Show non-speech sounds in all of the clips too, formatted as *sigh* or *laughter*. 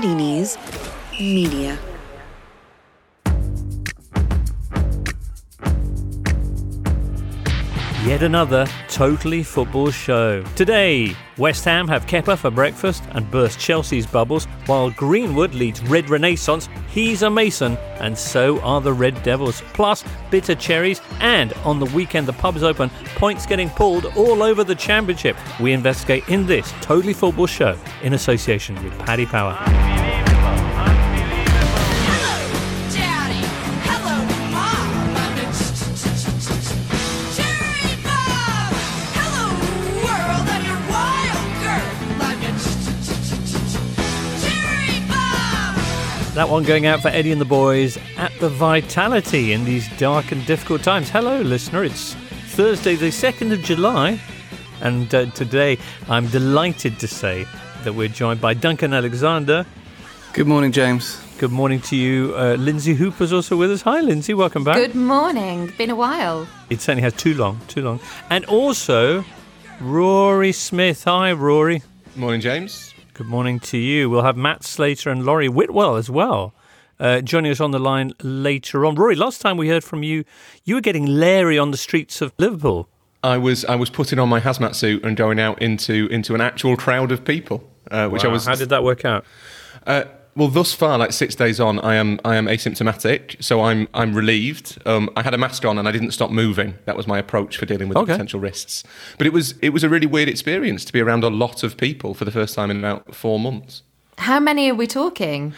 Knees Media. Yet another totally football show. Today, West Ham have Kepa for breakfast and burst Chelsea's bubbles, while Greenwood leads Red Renaissance. He's a Mason, and so are the Red Devils. Plus, bitter cherries, and on the weekend, the pubs open, points getting pulled all over the championship. We investigate in this totally football show in association with Paddy Power. That one going out for Eddie and the boys at the Vitality in these dark and difficult times. Hello, listener. It's Thursday, the 2nd of July, and uh, today I'm delighted to say that we're joined by Duncan Alexander. Good morning, James. Good morning to you. Uh, Lindsay Hooper's also with us. Hi, Lindsay. Welcome back. Good morning. Been a while. It certainly has too long, too long. And also, Rory Smith. Hi, Rory. Morning, James. Good morning to you. We'll have Matt Slater and Laurie Whitwell as well. Uh, joining us on the line later on. Rory, last time we heard from you, you were getting Larry on the streets of Liverpool. I was I was putting on my hazmat suit and going out into into an actual crowd of people, uh, which I was. How did that work out? Uh, well, thus far, like six days on, I am I am asymptomatic, so I'm I'm relieved. Um, I had a mask on and I didn't stop moving. That was my approach for dealing with Okay. the potential risks. But it was it was a really weird experience to be around a lot of people for the first time in about four months. How many are we talking?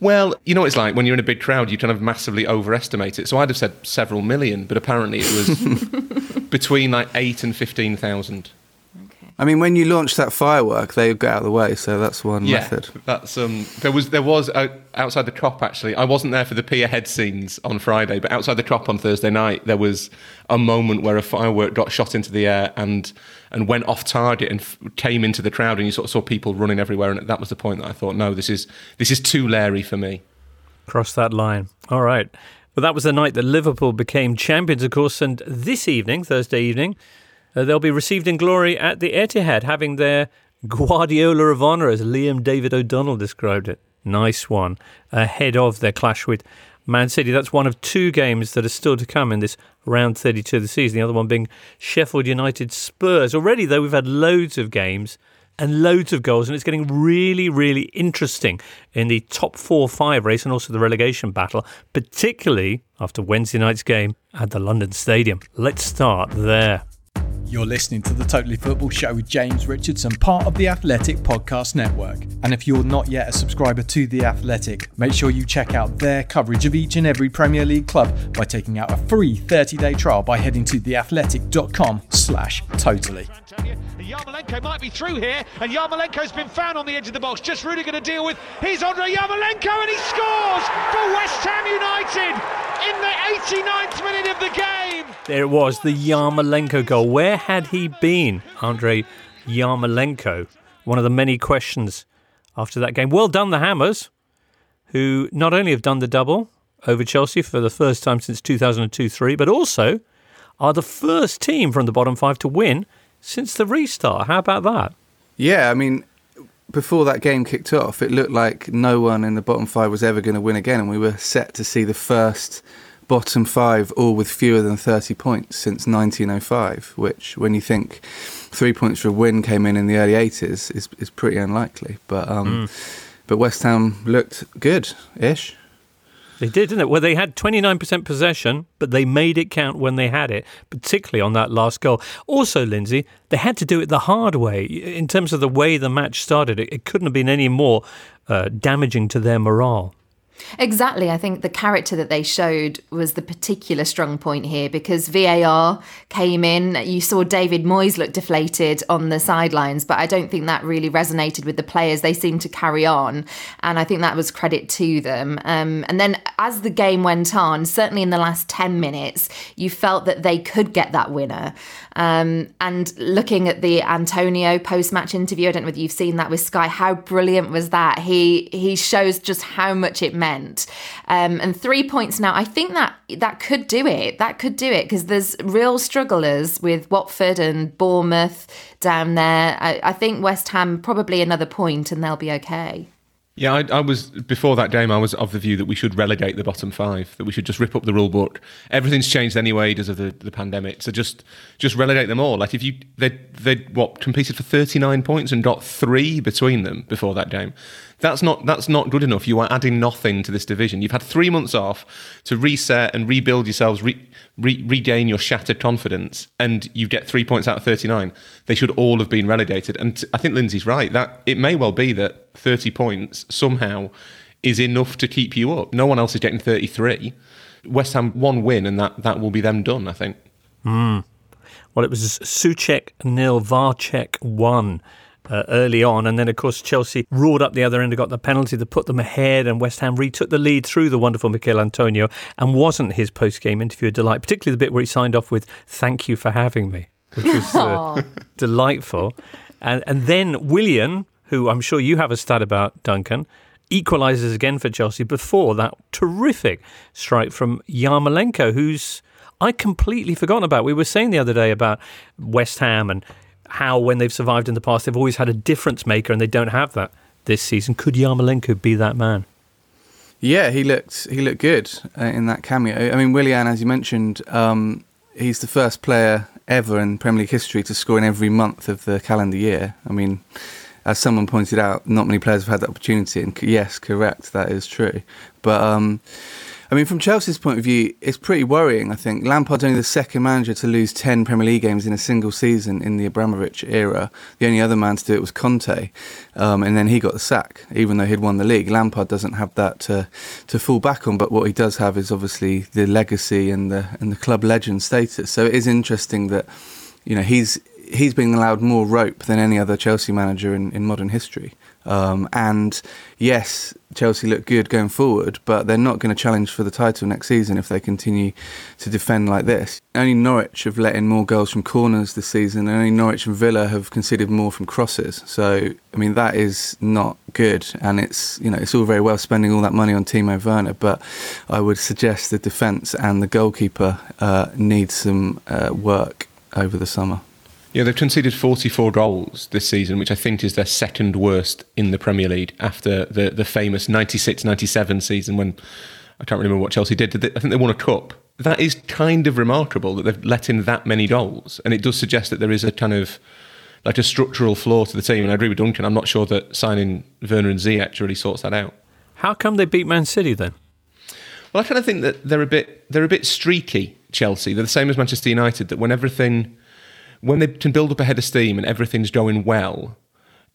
Well, you know what it's like when you're in a big crowd, you kind of massively overestimate it. So I'd have said several million, but apparently it was *laughs* between like eight and fifteen thousand. I mean, when you launch that firework, they get out of the way, so that's one Yeah, method. that's um. There was there was uh, outside the Kop actually. I wasn't there for the Pier Head scenes on Friday, but outside the Kop on Thursday night, there was a moment where a firework got shot into the air and and went off target and f- came into the crowd, and you sort of saw people running everywhere. And that was the point that I thought, no, this is this is too Larry for me. Cross that line. All right. Well, that was the night that Liverpool became champions, of course. And this evening, Thursday evening, uh, they'll be received in glory at the Etihad, having their Guardiola of honour, as Liam David O'Donnell described it. Nice one. Ahead of their clash with Man City. That's one of two games that are still to come in this round 32 of the season. The other one being Sheffield United Spurs. Already, though, we've had loads of games and loads of goals, and it's getting really, really interesting in the top four five race and also the relegation battle, particularly after Wednesday night's game at the London Stadium. Let's start there. You're listening to the Totally Football Show with James Richardson, part of the Athletic Podcast Network. And if you're not yet a subscriber to The Athletic, make sure you check out their coverage of each and every Premier League club by taking out a free 30-day trial by heading to theathletic.com slash totally. Antonio. Yarmolenko might be through here, and Yarmolenko's been found on the edge of the box. Just Rudiger to deal with. Here's Andre Yarmolenko, and he scores for West Ham United in the 89th minute of the game. There it was, the Yarmolenko goal. Where had he been, Andrei Yarmolenko? One of the many questions after that game. Well done, the Hammers, who not only have done the double over Chelsea for the first time since 2002 3, but also are the first team from the bottom five to win since the restart. How about that? Yeah, I mean, before that game kicked off, it looked like no one in the bottom five was ever going to win again, and we were set to see the first bottom five all with fewer than 30 points since 1905, which, when you think three points for a win came in in the early 80s, is, is pretty unlikely. But um, but West Ham looked good-ish. They did, didn't it? Well, they had 29% possession, but they made it count when they had it, particularly on that last goal. Also, Lindsay, they had to do it the hard way. In terms of the way the match started, it, it couldn't have been any more uh, damaging to their morale. Exactly. I think the character that they showed was the particular strong point here because VAR came in. You saw David Moyes look deflated on the sidelines, but I don't think that really resonated with the players. They seemed to carry on, and I think that was credit to them. Um, and then as the game went on, certainly in the last 10 minutes, you felt that they could get that winner. Um, and looking at the Antonio post-match interview, I don't know whether you've seen that with Sky. How brilliant was that? He he shows just how much it meant. Um, and three points now. I think that that could do it. That could do it because there's real strugglers with Watford and Bournemouth down there. I, I think West Ham probably another point and they'll be okay. Yeah, I, I was before that game. I was of the view that we should relegate the bottom five. That we should just rip up the rule book. Everything's changed anyway because of the, the pandemic. So just just relegate them all. Like if you they they what competed for thirty nine points and got three between them before that game. That's not that's not good enough. You are adding nothing to this division. You've had three months off to reset and rebuild yourselves, re, re, regain your shattered confidence, and you get three points out of thirty nine. They should all have been relegated. And I think Lindsay's right. That it may well be that thirty points somehow is enough to keep you up. No one else is getting thirty three. West Ham one win, and that that will be them done. I think. Hmm. Well, it was Souček nil, Varchek one. Uh, early on, and then of course Chelsea roared up the other end and got the penalty to put them ahead, and West Ham retook the lead through the wonderful Michael Antonio, and wasn't his post-game interview a delight, particularly the bit where he signed off with "Thank you for having me," which was uh, *laughs* delightful, and and then Willian, who I'm sure you have a stat about Duncan, equalises again for Chelsea before that terrific strike from Yarmolenko, who's I completely forgotten about. We were saying the other day about West Ham and how when they've survived in the past, they've always had a difference maker, and they don't have that this season. Could Yarmolenko be that man? Yeah, he looked he looked good uh, in that cameo. I mean, Willian, as you mentioned, um, he's the first player ever in Premier League history to score in every month of the calendar year. I mean, as someone pointed out, not many players have had that opportunity. And yes, correct, that is true. But um, I mean, from Chelsea's point of view, it's pretty worrying. I think Lampard's only the second manager to lose ten Premier League games in a single season in the Abramovich era. The only other man to do it was Conte, um, and then he got the sack, even though he'd won the league. Lampard doesn't have that to to fall back on, but what he does have is obviously the legacy and the and the club legend status. So it is interesting that you know he's he's being allowed more rope than any other Chelsea manager in, in modern history. Um, and yes, Chelsea look good going forward, but they're not going to challenge for the title next season if they continue to defend like this. Only Norwich have let in more goals from corners this season, and only Norwich and Villa have conceded more from crosses. So, I mean, that is not good. And it's you know it's all very well spending all that money on Timo Werner, but I would suggest the defence and the goalkeeper uh, need some uh, work over the summer. Yeah, they've conceded 44 goals this season, which I think is their second worst in the Premier League after the, the famous 96 97 season when I can't remember what Chelsea did. Did they- I think they won a cup. That is kind of remarkable that they've let in that many goals. And it does suggest that there is a kind of like a structural flaw to the team. And I agree with Duncan. I'm not sure that signing Werner and Ziyech really sorts that out. How come they beat Man City then? Well, I kind of think that they're a bit they're a bit streaky. Chelsea, they're the same as Manchester United. That when everything, when they can build up a head of steam and everything's going well,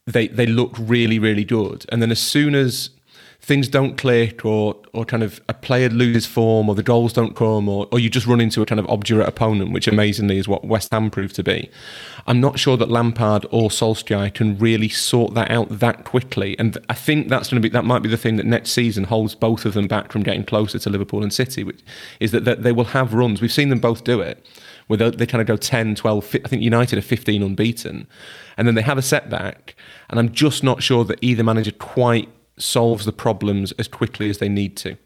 they they look really really good. And then as soon as things don't click or or kind of a player loses form or the goals don't come or, or you just run into a kind of obdurate opponent, which amazingly is what West Ham proved to be. I'm not sure that Lampard or Solskjaer can really sort that out that quickly. And I think that's going to be that might be the thing that next season holds both of them back from getting closer to Liverpool and City, which is that, that they will have runs. We've seen them both do it. Where they, they kind of go 10, 12, I think United are 15 unbeaten. And then they have a setback. And I'm just not sure that either manager quite solves the problems as quickly as they need to.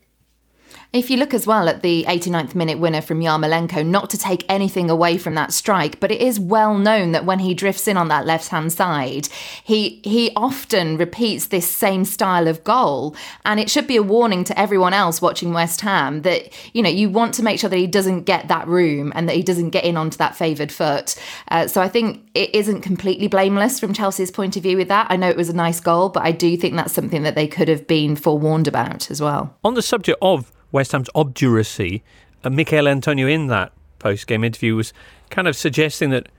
If you look as well at the 89th minute winner from Yarmolenko, not to take anything away from that strike, but it is well known that when he drifts in on that left hand side, he he often repeats this same style of goal, and it should be a warning to everyone else watching West Ham that you know you want to make sure that he doesn't get that room and that he doesn't get in onto that favoured foot. Uh, so I think it isn't completely blameless from Chelsea's point of view with that. I know it was a nice goal, but I do think that's something that they could have been forewarned about as well. On the subject of West Ham's obduracy, uh, Michael Antonio in that post game interview was kind of suggesting that,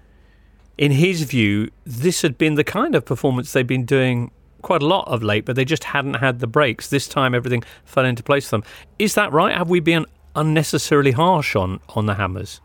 in his view, this had been the kind of performance they've been doing quite a lot of late, but they just hadn't had the breaks. This time everything fell into place for them. Is that right? Have we been unnecessarily harsh on, on the Hammers?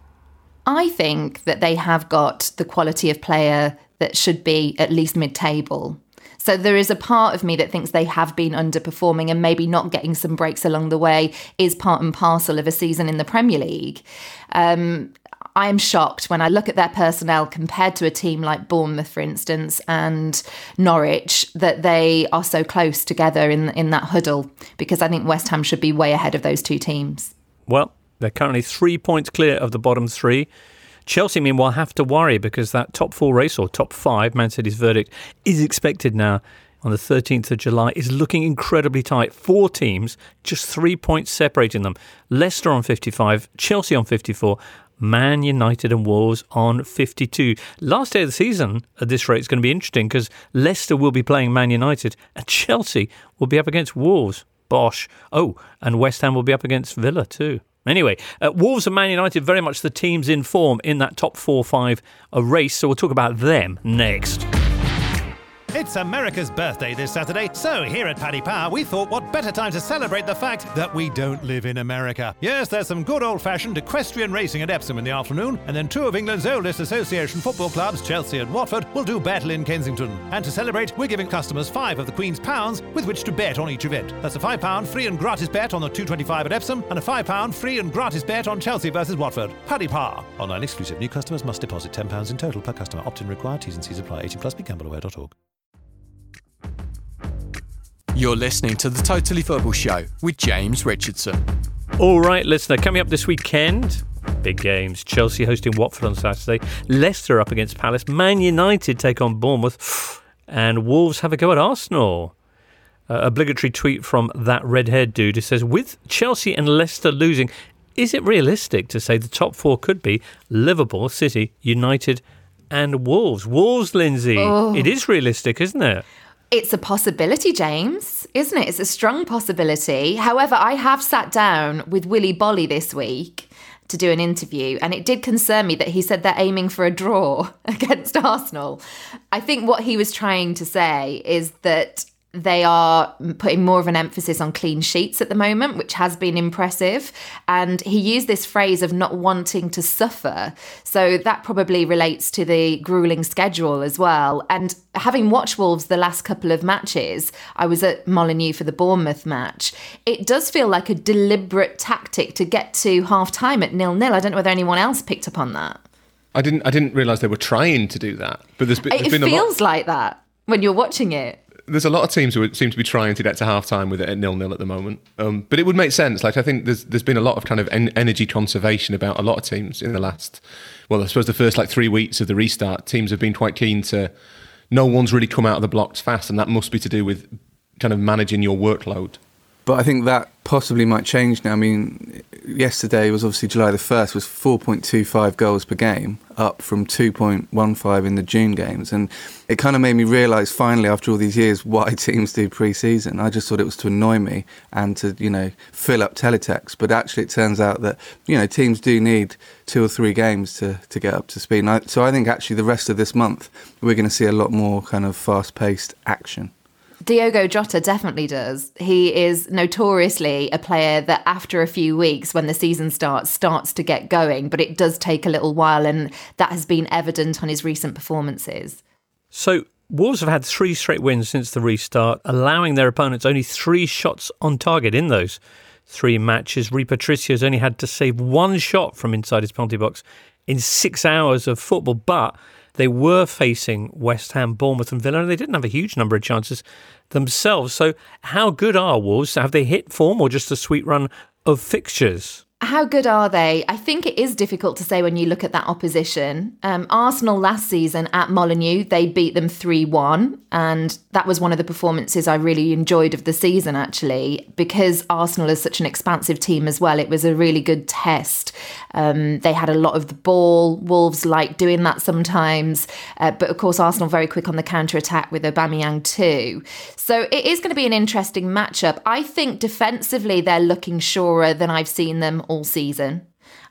I think that they have got the quality of player that should be at least mid table. So there is a part of me that thinks they have been underperforming and maybe not getting some breaks along the way is part and parcel of a season in the Premier League. Um, I am shocked when I look at their personnel compared to a team like Bournemouth, for instance, and Norwich, that they are so close together in in that huddle. Because I think West Ham should be way ahead of those two teams. Well, they're currently three points clear of the bottom three. Chelsea, meanwhile, have to worry because that top four race or top five, Man City's verdict, is expected now on the 13th of July is looking incredibly tight. Four teams, just three points separating them. Leicester on 55, Chelsea on 54, Man United and Wolves on 52. Last day of the season at this rate is going to be interesting because Leicester will be playing Man United and Chelsea will be up against Wolves. Bosh. Oh, and West Ham will be up against Villa too. Anyway, uh, Wolves and Man United very much the teams in form in that top four five uh, race. So we'll talk about them next. It's America's birthday this Saturday, so here at Paddy Power, we thought what better time to celebrate the fact that we don't live in America. Yes, there's some good old fashioned equestrian racing at Epsom in the afternoon, and then two of England's oldest association football clubs, Chelsea and Watford, will do battle in Kensington. And to celebrate, we're giving customers five of the Queen's pounds with which to bet on each event. That's a five pound free and gratis bet on the 225 at Epsom, and a five pound free and gratis bet on Chelsea versus Watford. Paddy Power. Online exclusive. New customers must deposit £10 in total per customer. Opt-in required. T's and C's apply. 18 plus. BeGambleAware.org. You're listening to the Totally Football Show with James Richardson. All right, listener, coming up this weekend, big games. Chelsea hosting Watford on Saturday, Leicester up against Palace, Man United take on Bournemouth, and Wolves have a go at Arsenal. Uh, obligatory tweet from that red haired dude who says, With Chelsea and Leicester losing, is it realistic to say the top four could be Liverpool, City, United, and Wolves? Wolves, Lindsay. It is realistic, isn't it? It's a possibility, James, isn't it? It's a strong possibility. However, I have sat down with Willy Boly this week to do an interview, and it did concern me that he said they're aiming for a draw *laughs* against Arsenal. I think what he was trying to say is that they are putting more of an emphasis on clean sheets at the moment, which has been impressive. And he used this phrase of not wanting to suffer. So that probably relates to the grueling schedule as well. And having watched Wolves the last couple of matches, I was at Molineux for the Bournemouth match. It does feel like a deliberate tactic to get to half time at nil nil. I don't know whether anyone else picked up on that. I didn't. I didn't realise they were trying to do that. But there's been, there's It been a lot. feels like that when you're watching it. There's a lot of teams who seem to be trying to get to half time with it at nil nil at the moment. Um, but it would make sense. Like I think there's there's been a lot of kind of en- energy conservation about a lot of teams in the last. Well, I suppose the first like three weeks of the restart, teams have been quite keen to. No one's really come out of the blocks fast, and that must be to do with kind of managing your workload. But I think that possibly might change now. I mean, yesterday was obviously July the 1st, was 4.25 goals per game, up from 2.15 in the June games. And it kind of made me realise finally, after all these years, why *laughs* teams do pre season. I just thought it was to annoy me and to, you know, fill up teletext. But actually, it turns out that, you know, teams do need two or three games to, to get up to speed. I, so I think actually the rest of this month, we're going to see a lot more kind of fast paced action. Diogo Jota definitely does. He is notoriously a player that after a few weeks when the season starts starts to get going, but it does take a little while and that has been evident on his recent performances. So Wolves have had three straight wins since the restart, allowing their opponents only three shots on target in those three matches. Rui Patricio's only had to save one shot from inside his penalty box in six hours of football, but they were facing West Ham, Bournemouth, and Villa, and they didn't have a huge number of chances themselves. So, how good are Wolves? Have they hit form or just a sweet run of fixtures? How good are they? I think it is difficult to say when you look at that opposition. Um, Arsenal last season at Molineux, they beat them 3 1. And that was one of the performances I really enjoyed of the season, actually, because Arsenal is such an expansive team as well. It was a really good test. Um, they had a lot of the ball. Wolves like doing that sometimes. Uh, but of course, Arsenal very quick on the counter attack with Aubameyang too. So it is going to be an interesting matchup. I think defensively, they're looking surer than I've seen them all season.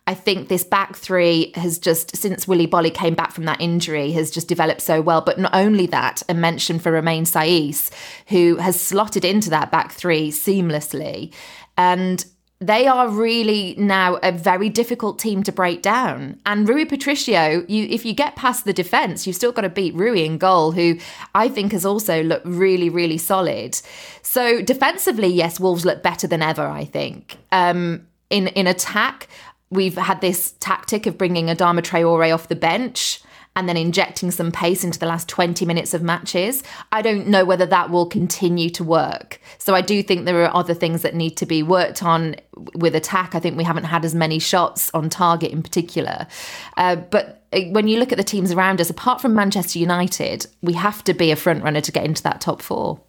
I think this back three has just, since Willy Boly came back from that injury, has just developed so well. But not only that, a mention for Romain Saïss, who has slotted into that back three seamlessly. And they are really now a very difficult team to break down. And Rui Patricio, you if you get past the defence, you've still got to beat Rui in goal, who I think has also looked really, really solid. So defensively, yes, Wolves look better than ever. I think um, in in attack, we've had this tactic of bringing Adama Traore off the bench. And then injecting some pace into the last 20 minutes of matches. I don't know whether that will continue to work. So I do think there are other things that need to be worked on with attack. I think we haven't had as many shots on target in particular. Uh, but uh, when you look at the teams around us, apart from Manchester United, we have to be a front runner to get into that top four.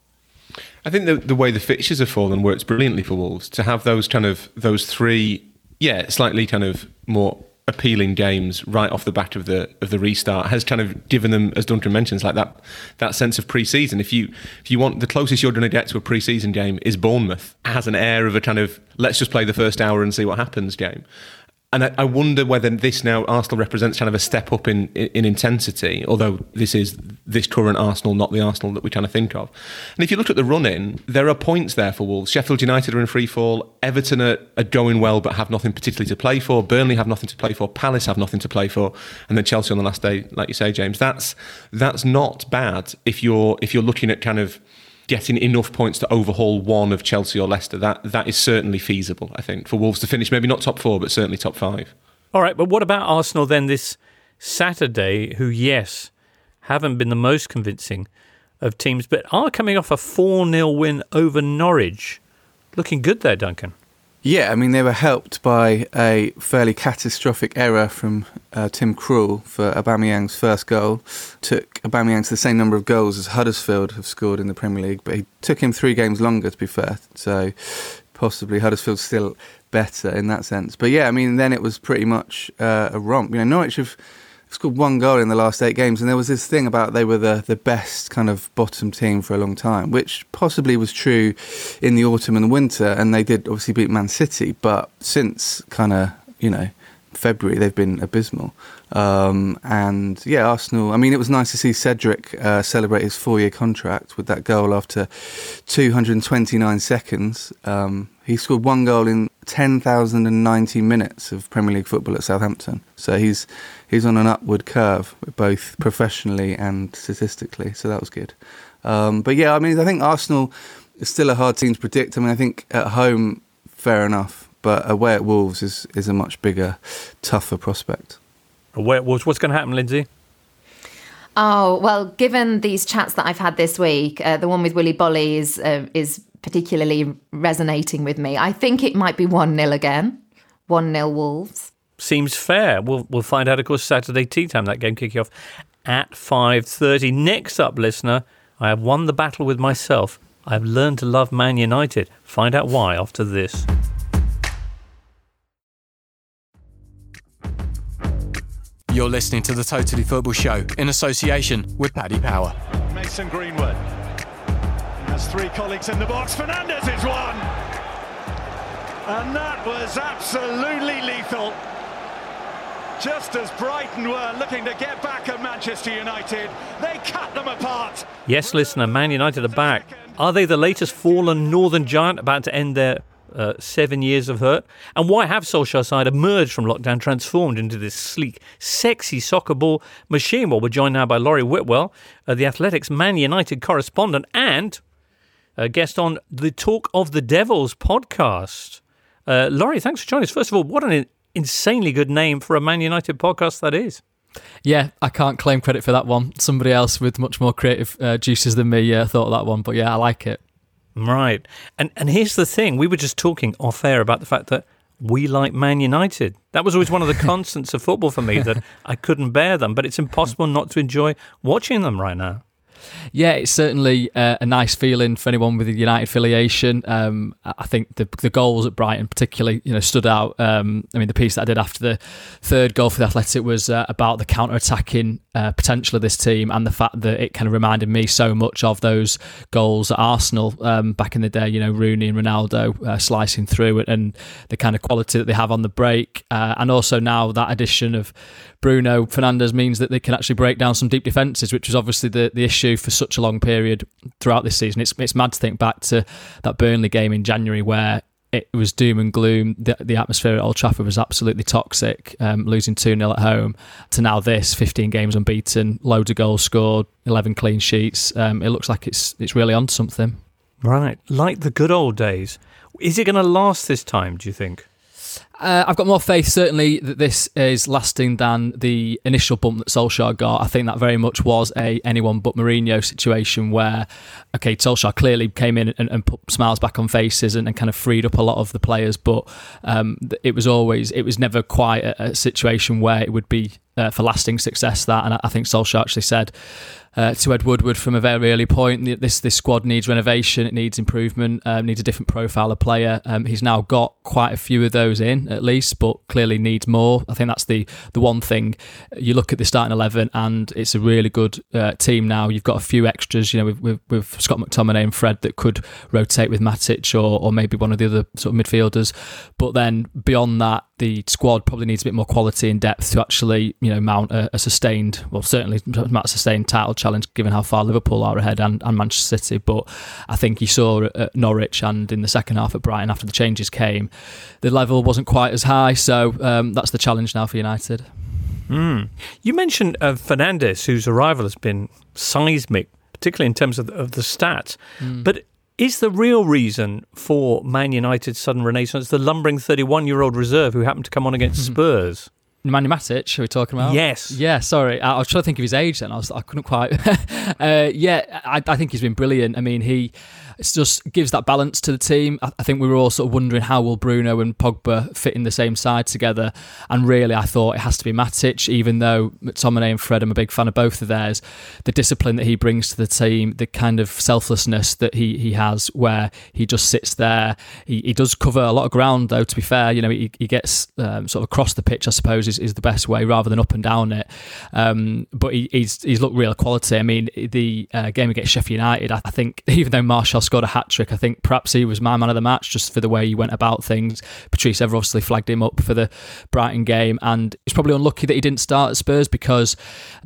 I think the the way the fixtures have fallen works brilliantly for Wolves to have those kind of those three, yeah, slightly kind of more appealing games right off the bat of the of the restart has kind of given them, as Duncan mentions, like that that sense of pre-season. If you if you want the closest you're going to get to a pre-season game is Bournemouth, it has an air of a kind of let's just play the first hour and see what happens game. And I, I wonder whether this now Arsenal represents kind of a step up in, in intensity, although this is this current Arsenal, not the Arsenal that we kind of think of. And if you look at the run in, there are points there for Wolves. Sheffield United are in free fall. Everton are, are going well but have nothing particularly to play for. Burnley have nothing to play for. Palace have nothing to play for. And then Chelsea on the last day, like you say, James. That's that's not bad if you're if you're looking at kind of getting enough points to overhaul one of Chelsea or Leicester. That that is certainly feasible, I think, for Wolves to finish maybe not top four, but certainly top five. All right, but what about Arsenal then this Saturday, who, yes, haven't been the most convincing of teams, but are coming off a 4 0 win over Norwich? Looking good there, Duncan. Yeah, I mean, they were helped by a fairly catastrophic error from uh, Tim Krul for Aubameyang's first goal. Took Aubameyang to the same number of goals as Huddersfield have scored in the Premier League, but he took him three games longer, to be fair. So possibly Huddersfield's still better in that sense. But yeah, I mean, then it was pretty much uh, a romp. You know, Norwich have scored one goal in the last eight games, and there was this thing about they were the, the best kind of bottom team for a long time, which possibly was true in the autumn and winter, and they did obviously beat Man City, but since kind of, you know, February, they've been abysmal. Um, and yeah, Arsenal, I mean, it was nice to see Cedric uh, celebrate his four year contract with that goal after 229 seconds. Um, he scored one goal in 10,090 minutes of Premier League football at Southampton. So he's he's on an upward curve, both professionally and statistically. So that was good. Um, but yeah, I mean, I think Arsenal is still a hard team to predict. I mean, I think at home, fair enough, but away at Wolves is is a much bigger, tougher prospect. Where, what's what's going to happen, Lindsay? Oh well, given these chats that I've had this week, uh, the one with Willy Boly is uh, is particularly resonating with me. I think it might be one 0 again, one 0 Wolves. Seems fair. We'll we'll find out, of course, Saturday tea time. That game kicking off at five thirty. Next up, listener, I have won the battle with myself. I have learned to love Man United. Find out why after this. You're listening to the Totally Football Show in association with Paddy Power. Mason Greenwood has three colleagues in the box. Fernandes is one. And that was absolutely lethal. Just as Brighton were looking to get back at Manchester United, they cut them apart. Yes, listener, Man United are back. Are they the latest fallen Northern Giant about to end their uh, seven years of hurt? And why have Solskjaer's side emerged from lockdown transformed into this sleek, sexy soccer ball machine? Well, we're joined now by Laurie Whitwell, uh, the Athletics Man United correspondent and a guest on the Talk of the Devils podcast. Uh, Laurie, thanks for joining us. First of all, what an insanely good name for a Man United podcast that is. Yeah, I can't claim credit for that one. Somebody else with much more creative uh, juices than me uh, thought of that one, but yeah, I like it. Right. And and here's the thing. We were just talking off air about the fact that we like Man United. That was always one of the *laughs* constants of football for me that I couldn't bear them, but it's impossible not to enjoy watching them right now. Yeah, it's certainly uh, a nice feeling for anyone with a United affiliation. Um, I think the the goals at Brighton particularly, you know, stood out. Um, I mean, the piece that I did after the third goal for the Athletic was uh, about the counter-attacking uh, potential of this team and the fact that it kind of reminded me so much of those goals at Arsenal um, back in the day. You know, Rooney and Ronaldo uh, slicing through it, and the kind of quality that they have on the break, uh, and also now that addition of Bruno Fernandes means that they can actually break down some deep defences, which was obviously the, the issue for such a long period throughout this season. It's it's mad to think back to that Burnley game in January where it was doom and gloom. The, the atmosphere at Old Trafford was absolutely toxic, um, losing 2 0 at home, to now this 15 games unbeaten, loads of goals scored, 11 clean sheets. Um, it looks like it's it's really on something. Right. Like the good old days. Is it going to last this time, do you think? Uh, I've got more faith, certainly, that this is lasting than the initial bump that Solskjaer got. I think that very much was a anyone but Mourinho situation where, okay, Solskjaer clearly came in and, and put smiles back on faces and, and kind of freed up a lot of the players, but um, it was always, it was never quite a, a situation where it would be uh, for lasting success. That, and I, I think Solskjaer actually said uh, to Ed Woodward from a very early point. This this squad needs renovation. It needs improvement. Um, needs a different profile of player. Um, he's now got quite a few of those in at least, but clearly needs more. I think that's the the one thing. You look at the starting eleven, and it's a really good uh, team now. You've got a few extras. You know, with, with, with Scott McTominay and Fred that could rotate with Matic or or maybe one of the other sort of midfielders. But then beyond that, the squad probably needs a bit more quality and depth to actually, you know, mount a, a sustained, well, certainly mount a sustained title challenge, given how far Liverpool are ahead and, and Manchester City. But I think you saw at Norwich and in the second half at Brighton after the changes came, the level wasn't quite as high. So um, that's the challenge now for United. Mm. You mentioned uh, Fernandes, whose arrival has been seismic, particularly in terms of the, of the stats. Mm. But is the real reason for Man United's sudden renaissance the lumbering 31 year old reserve who happened to come on against Spurs? Manny Matic, are we talking about? Yes. Yeah, sorry. I, I was trying to think of his age then. I, was, I couldn't quite. *laughs* uh, yeah, I, I think he's been brilliant. I mean, he it just gives that balance to the team. I, think we were all sort of wondering how will Bruno and Pogba fit in the same side together. And really, I thought it has to be Matic, even though McTominay and Fred, I'm a big fan of both of theirs. The discipline that he brings to the team, the kind of selflessness that he, he has, where he just sits there. He, he does cover a lot of ground, though, to be fair. You know, he, he gets um, sort of across the pitch, I suppose, is, is the best way rather than up and down it. Um, but he, he's, he's looked real quality. I mean, the uh, game against Sheffield United, I, I think *laughs* even though Martial scored a hat trick, I think perhaps he was my man of the match just for the way he went about things. Patrice Evra obviously flagged him up for the Brighton game, and it's probably unlucky that he didn't start at Spurs because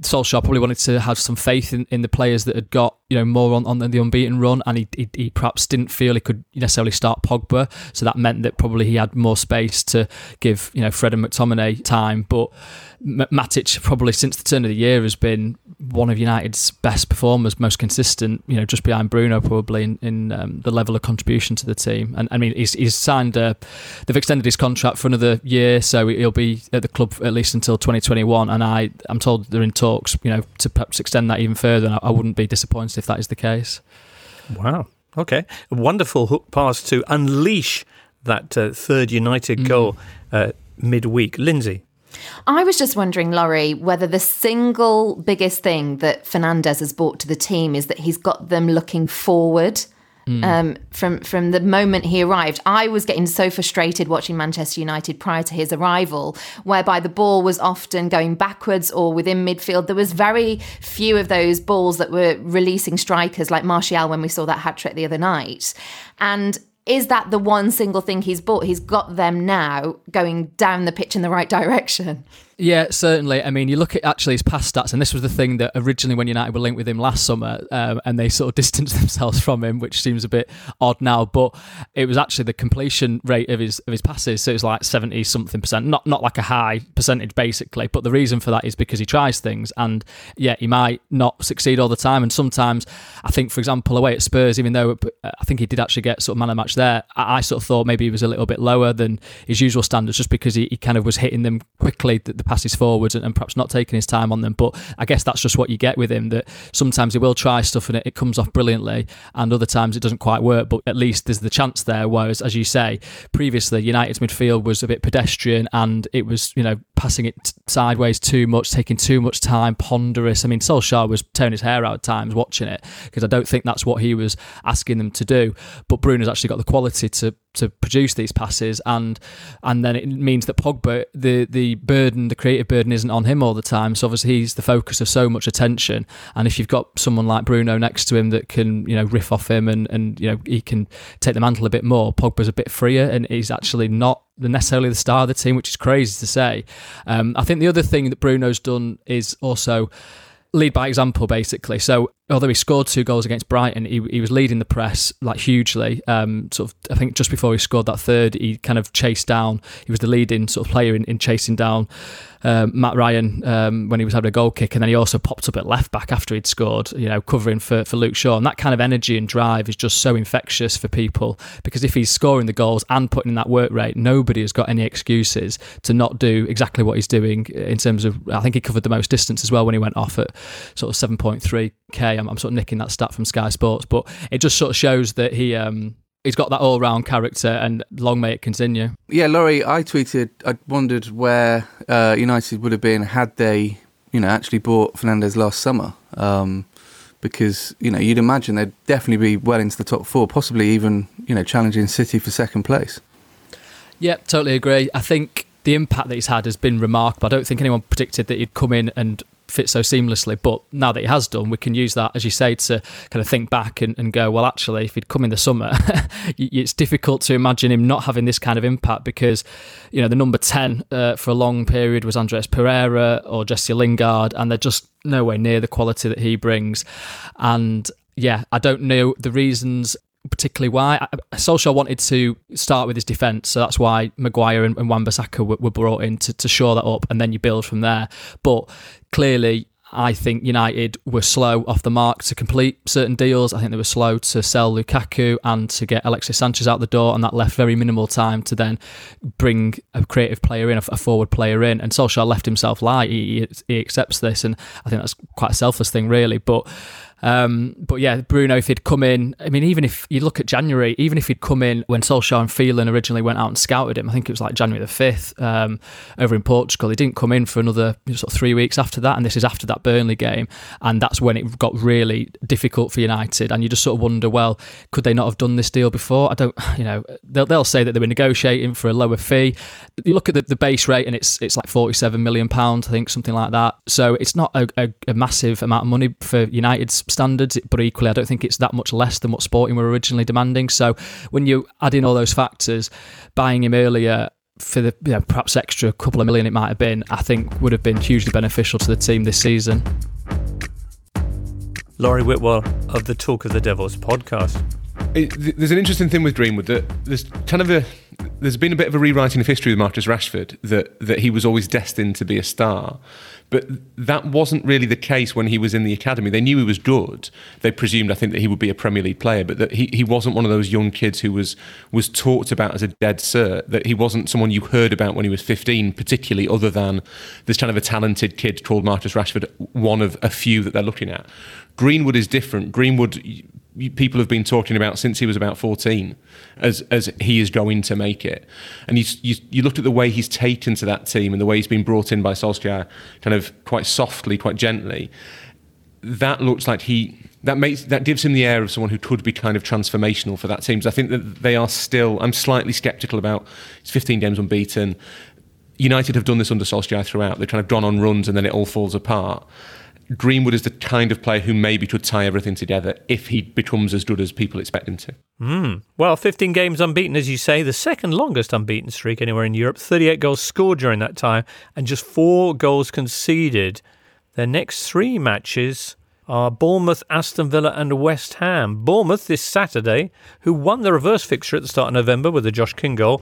Solskjaer probably wanted to have some faith in, in the players that had got you know more on, on the unbeaten run, and he, he, he perhaps didn't feel he could necessarily start Pogba, so that meant that probably he had more space to give you know Fred and McTominay time, but. Matic probably since the turn of the year has been one of United's best performers, most consistent. You know, just behind Bruno probably in, in um, the level of contribution to the team. And I mean, he's, he's signed. Uh, they've extended his contract for another year, so he'll be at the club at least until 2021. And I, I'm told they're in talks. You know, to perhaps extend that even further. And I, I wouldn't be disappointed if that is the case. Wow. Okay. A wonderful hook pass to unleash that uh, third United goal uh, midweek. Lindsay. I was just wondering, Laurie, whether the single biggest thing that Fernandes has brought to the team is that he's got them looking forward. Um, from from the moment he arrived, I was getting so frustrated watching Manchester United prior to his arrival, whereby the ball was often going backwards or within midfield. There was very few of those balls that were releasing strikers like Martial when we saw that hat trick the other night. And is that the one single thing he's bought? He's got them now going down the pitch in the right direction. Yeah, certainly. I mean, you look at actually his past stats, and this was the thing that originally when United were linked with him last summer, um, and they sort of *laughs* distanced themselves from him, which seems a bit odd now. But it was actually the completion rate of his of his passes, so it was like seventy something percent, not not like a high percentage basically. But the reason for that is because he tries things, and yeah, he might not succeed all the time, and sometimes I think, for example, away at Spurs, even though uh, I think he did actually get sort of man of match there, I, I sort of thought maybe he was a little bit lower than his usual standards, just because he, he kind of was hitting them quickly. The, the passes forwards and, and perhaps not taking his time on them. But I guess that's just what you get with him. That sometimes he will try stuff and it, it comes off brilliantly, and other times it doesn't quite work. But at least there's the chance there. Whereas, as you say, previously United's midfield was a bit pedestrian and it was you know passing it sideways too much, taking too much time, ponderous. I mean, Solskjaer was tearing his hair out at times watching it because I don't think that's what he was asking them to do. But Bruno's actually got the quality to to produce these passes, and and then it means that Pogba, the the burden, the creative burden, isn't on him all the time. So obviously he's the focus of so much attention. And if you've got someone like Bruno next to him that can you know riff off him and and you know he can take the mantle a bit more, Pogba's a bit freer, and he's actually not necessarily the star of the team, which is crazy to say. Um, I think the other thing that Bruno's done is also lead by example, basically. So although he scored two goals against Brighton, he, he was leading the press like hugely. Um, sort of, I think just before he scored that third, he kind of chased down. He was the leading sort of player in, in chasing down um, Matt Ryan um, when he was having a goal kick, and then he also popped up at left back after he'd scored, you know, covering for, for Luke Shaw. And that kind of energy and drive is just so infectious for people because if he's scoring the goals and putting in that work rate, nobody has got any excuses to not do exactly what he's doing in terms of. I think he covered the most distance as well when he went off at sort of 7.3k. I'm, I'm sort of nicking that stat from Sky Sports, but it just sort of shows that he. Um, He's got that all-round character, and long may it continue. Yeah, Laurie, I tweeted. I wondered where uh, United would have been had they, you know, actually bought Fernandes last summer. Um, because you know you'd imagine they'd definitely be well into the top four, possibly even you know challenging City for second place. Yeah, totally agree. I think the impact that he's had has been remarkable. I don't think anyone predicted that he'd come in and fit so seamlessly. But now that he has done, we can use that, as you say, to kind of think back and, and go, well, actually, if he'd come in the summer, *laughs* it's difficult to imagine him not having this kind of impact because, you know, the number 10 uh, for a long period was Andreas Pereira or Jesse Lingard, and they're just nowhere near the quality that he brings. And yeah, I don't know the reasons particularly why. Solskjaer wanted to start with his defence, so that's why Maguire and, and Wan-Bissaka were, were brought in to, to shore that up, and then you build from there. But clearly, I think United were slow off the mark to complete certain deals. I think they were slow to sell Lukaku and to get Alexis Sanchez out the door, and that left very minimal time to then bring a creative player in, a, forward player in. And Solskjaer left himself lie. He, he accepts this, and I think that's quite a selfless thing, really. But um, but yeah, Bruno, if he'd come in, I mean, even if you look at January, even if he'd come in when Solskjaer and Phelan originally went out and scouted him, I think it was like January the 5th um, over in Portugal, he didn't come in for another sort of three weeks after that. And this is after that Burnley game. And that's when it got really difficult for United. And you just sort of wonder, well, could they not have done this deal before? I don't, *sighs* you know, they'll, they'll say that they were negotiating for a lower fee. You look at the, the base rate and it's it's like 47 million pounds, I think, something like that. So it's not a, a, a massive amount of money for United's standards, but equally, I don't think it's that much less than what Sporting were originally demanding. So when you add in all those factors, buying him earlier for the you know, perhaps extra couple of million it might have been, I think would have been hugely beneficial to the team this season. Laurie Whitwell of the Talk of the Devils podcast. It, there's an interesting thing with Greenwood that there's kind of a there's been a bit of a rewriting of history with Marcus Rashford that that he was always destined to be a star, but that wasn't really the case when he was in the academy. They knew he was good. They presumed, I think, that he would be a Premier League player, but that he, he wasn't one of those young kids who was was talked about as a dead cert. That he wasn't someone you heard about when he was 15, particularly other than this kind of a talented kid called Marcus Rashford, one of a few that they're looking at. Greenwood is different. Greenwood people have been talking about since he was about 14 as as he is going to make it. And you, you you looked at the way he's taken to that team and the way he's been brought in by Solskjaer kind of quite softly quite gently. That looks like he that makes that gives him the air of someone who could be kind of transformational for that team. So I think that they are still I'm slightly skeptical about it's 15 games unbeaten. United have done this under Solskjaer throughout. They've kind of gone on runs and then it all falls apart Greenwood is the kind of player who maybe could tie everything together if he becomes as good as people expect him to. Mm. Well, 15 games unbeaten, as you say, the second longest unbeaten streak anywhere in Europe. 38 goals scored during that time, and just four goals conceded. Their next three matches are Bournemouth, Aston Villa, and West Ham. Bournemouth this Saturday, who won the reverse fixture at the start of November with a Josh King goal.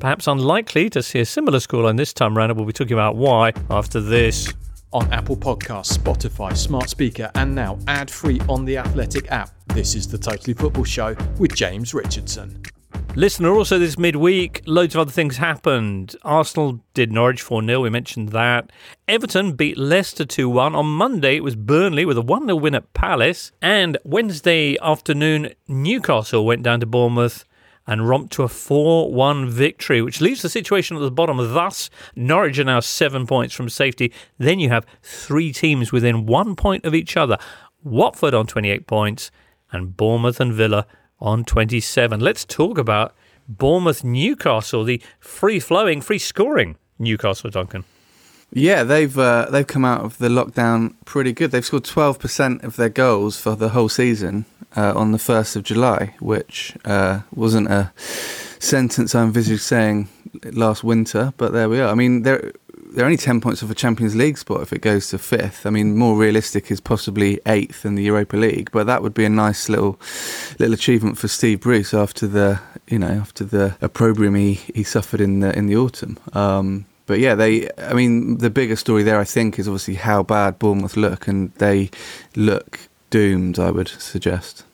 Perhaps unlikely to see a similar scoreline this time round, we'll be talking about why after this on Apple Podcasts, Spotify, Smart Speaker, and now ad free on the Athletic app. This is the Totally Football Show with James Richardson. Listener, also this midweek, loads of other things happened. Arsenal did Norwich 4 0, we mentioned that. Everton beat Leicester 2 1. On Monday, it was Burnley with a 1 0 win at Palace. And Wednesday afternoon, Newcastle went down to Bournemouth and romped to a 4 1 victory, which leaves the situation at the bottom. Thus, Norwich are now seven points from safety. Then you have three teams within one point of each other Watford on 28 points and Bournemouth and Villa on 27. Let's talk about Bournemouth Newcastle, the free flowing, free scoring Newcastle, Duncan. Yeah, they've uh, they've come out of the lockdown pretty good. They've scored twelve percent of their goals for the whole season uh, on the first of July, which uh, wasn't a sentence I envisaged saying last winter, but there we are. I mean, they're they're only 10 points off a Champions League spot if it goes to fifth. I mean, more realistic is possibly eighth in the Europa League, but that would be a nice little little achievement for Steve Bruce after the you know after the opprobrium he, he suffered in the in the autumn. Um, but yeah, they. I mean, the bigger story there, I think, is obviously how bad Bournemouth look, and they look doomed. I would suggest.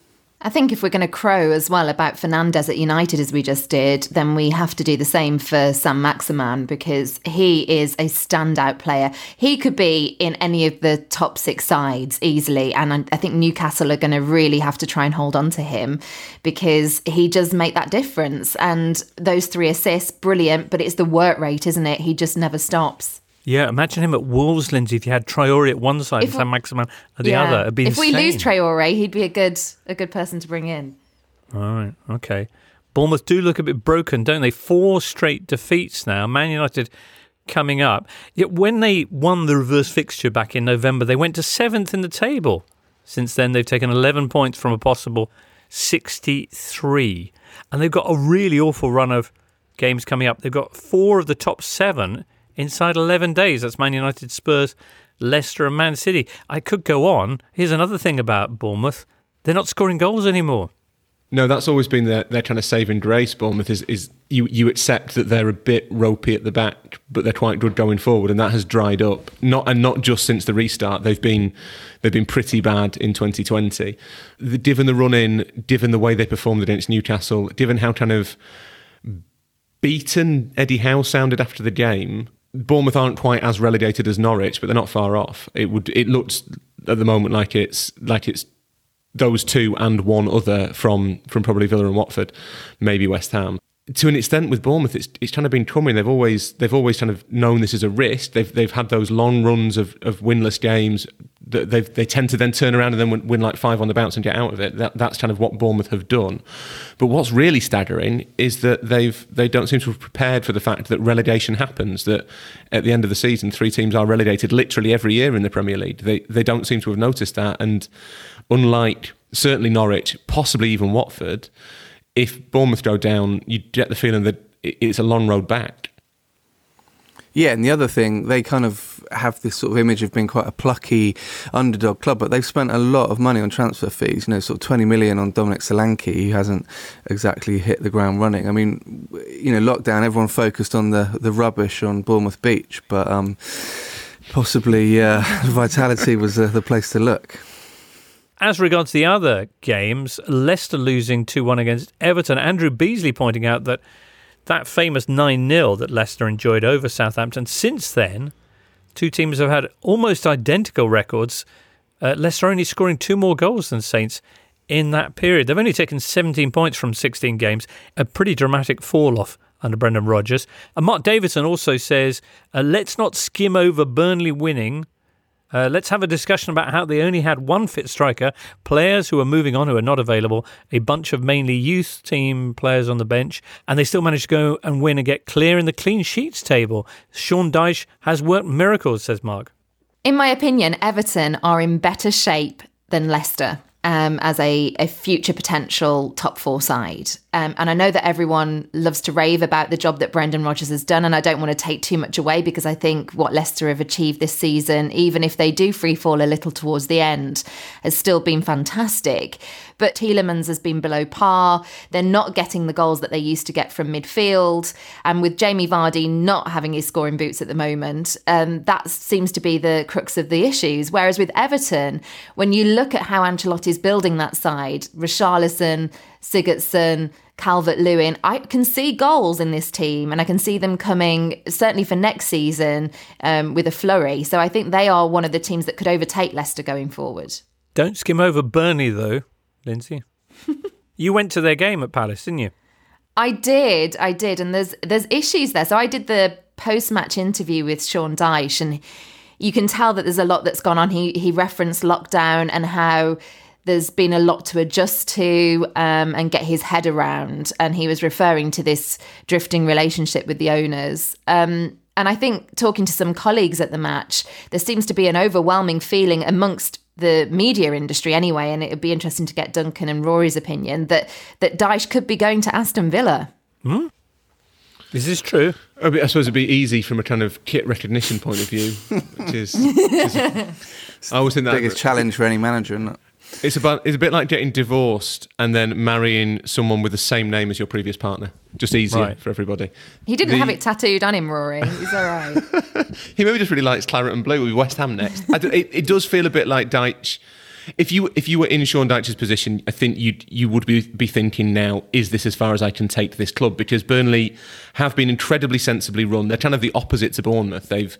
I think if we're going to crow as well about Fernandes at United as we just did, then we have to do the same for Saint-Maximin because he is a standout player. He could be in any of the top six sides easily, and I- think Newcastle are going to really have to try and hold on to him because he does make that difference. And those three assists, brilliant, but it's the work rate, isn't it? He just never stops. Yeah, imagine him at Wolves, Lindsay, if you had Traore at one side If and Saint-Maximin at the other. It'd be if we lose. Traore, he'd be a good a good person to bring in. All right, okay. Bournemouth do look a bit broken, don't they? Four straight defeats now. Man United coming up. Yet when they won the reverse fixture back in November, they went to seventh in the table. Since then, they've taken 11 points from a possible 63. And they've got a really awful run of games coming up. They've got four of the top seven inside 11 days. That's Man United, Spurs, Leicester, and Man City. I could go on. Here's another thing about Bournemouth they're not scoring goals anymore. No, that's always been their, their kind of saving grace. Bournemouth is, is you, you accept that they're a bit ropey at the back, but they're quite good going forward, and that has dried up. Not and not just since the restart. They've been they've been pretty bad in 2020. The, given the run in, given the way they performed against Newcastle, given how kind of beaten Eddie Howe sounded after the game. Bournemouth aren't quite as relegated as Norwich, but they're not far off. It would it looks at the moment like it's like it's those two and one other from from probably Villa and Watford, maybe West Ham. To an extent, with Bournemouth, it's it's kind of been coming. They've always they've always kind of known this is a risk. They've they've had those long runs of, of winless games. That they they tend to then turn around and then win, win like five on the bounce and get out of it. That that's kind of what Bournemouth have done. But what's really staggering is that they've they don't seem to have prepared for the fact that relegation happens. That at the end of the season, three teams are relegated literally every year in the Premier League. They they don't seem to have noticed that and unlike certainly Norwich, possibly even Watford, if Bournemouth go down, you get the feeling that it's a long road back. Yeah, and the other thing, they kind of have this sort of image of being quite a plucky underdog club, but they've spent a lot of money on transfer fees. You know, sort of twenty million on Dominic Solanke, who hasn't exactly hit the ground running. I mean, you know, lockdown, everyone focused on the the rubbish on Bournemouth Beach, but um, possibly uh, *laughs* Vitality was uh, the place to look. As regards the other games, Leicester losing 2 1 against Everton. Andrew Beasley pointing out that that famous 9 0 that Leicester enjoyed over Southampton, since then, two teams have had almost identical records. Uh, Leicester only scoring two more goals than Saints in that period. They've only taken 17 points from 16 games, a pretty dramatic fall off under Brendan Rodgers. And Mark Davidson also says, uh, let's not skim over Burnley winning. Uh, let's have a discussion about how they only had one fit striker, players who are moving on who are not available, a bunch of mainly youth team players on the bench, and they still managed to go and win and get clear in the clean sheets table. Sean Dyche has worked miracles, says Mark. In my opinion, Everton are in better shape than Leicester um, as a, a future potential top four side. Um, and I know that everyone loves to rave about the job that Brendan Rodgers has done, and I don't want to take too much away because I think what Leicester have achieved this season, even if they do free fall a little towards the end, has still been fantastic. But Tielemans has been below par. They're not getting the goals that they used to get from midfield. And with Jamie Vardy not having his scoring boots at the moment, um, that seems to be the crux of the issues. Whereas with Everton, when you look at how Ancelotti's building that side, Richarlison, Sigurdsson, Calvert Lewin, I can see goals in this team and I can see them coming certainly for next season um, with a flurry. So I think they are one of the teams that could overtake Leicester going forward. Don't skim over Burnley, though, Lindsay. *laughs* you went to their game at Palace, didn't you? I did, I did, and there's there's issues there. So I did the post match interview with Sean Dyche, and you can tell that there's a lot that's gone on. He he referenced lockdown and how there's been a lot to adjust to um, and get his head around, and he was referring to this drifting relationship with the owners. Um, and I think talking to some colleagues at the match, there seems to be an overwhelming feeling amongst the media industry anyway, and it would be interesting to get Duncan and Rory's opinion that that Dyche could be going to Aston Villa. Hmm? Is this true? I mean, I suppose it'd be easy from a kind of kit recognition point of view, which is. which is- *laughs* I always think that Biggest challenge for any manager, isn't it? It's about it's a bit like getting divorced and then marrying someone with the same name as your previous partner. Just easier Right. for everybody. He didn't The- have it tattooed on him, Rory. He's all right. *laughs* He maybe just really likes claret and blue with West Ham next. I d it, it does feel a bit like Dyche. If you if you were in Sean Dyche's position, I think you you would be be thinking now: Is this as far as I can take this club? Because Burnley have been incredibly sensibly run. They're kind of the opposite to Bournemouth. They've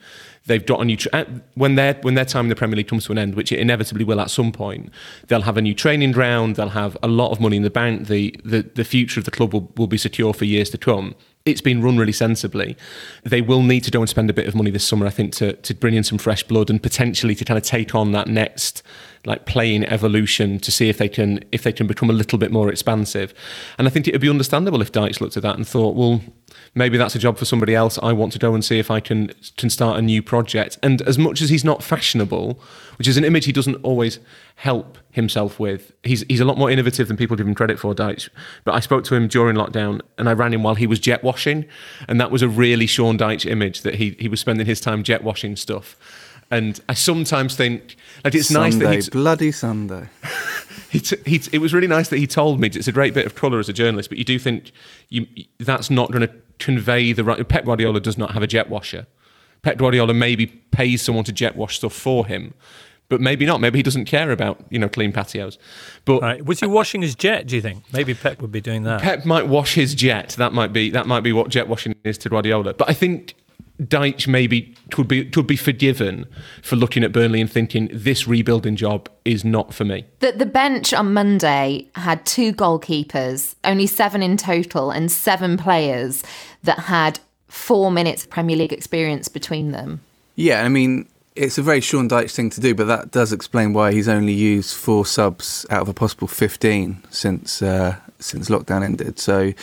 they've got a new tra- when their when their time in the Premier League comes to an end, which it inevitably will at some point. They'll have a new training ground. They'll have a lot of money in the bank. The the, the future of the club will, will be secure for years to come it's been run really sensibly. They will need to go and spend a bit of money this summer, I think, to, to bring in some fresh blood and potentially to kind of take on that next like playing evolution to see if they can if they can become a little bit more expansive. And I think it would be understandable if Dyche looked at that and thought, well, maybe that's a job for somebody else. I want to go and see if I can can start a new project. And as much as he's not fashionable, which is an image he doesn't always help himself with, he's he's a lot more innovative than people give him credit for, Dyche. But I spoke to him during lockdown and I ran him while he was jet washing, and that was a really Sean Dyche image that he he was spending his time jet washing stuff. And I sometimes think like it's nice that Sunday, he's bloody Sunday. *laughs* he t- he t- it was really nice that he told me it's a great bit of colour as a journalist, but you do think you that's not going to convey the right. Pep Guardiola does not have a jet washer. Pep Guardiola maybe pays someone to jet wash stuff for him, but maybe not. Maybe he doesn't care about you know clean patios. But Right. Was he washing his jet? Do you think maybe Pep would be doing that? Pep might wash his jet. That might be that might be what jet washing is to Guardiola. But I think Dyche maybe could be could be forgiven for looking at Burnley and thinking this rebuilding job is not for me. The, the bench on Monday had two goalkeepers, only seven in total, and seven players that had four minutes of Premier League experience between them. Yeah, I mean, it's a very Sean Dyche thing to do, but that does explain why he's only used four subs out of a possible 15 since uh, since lockdown ended. So, you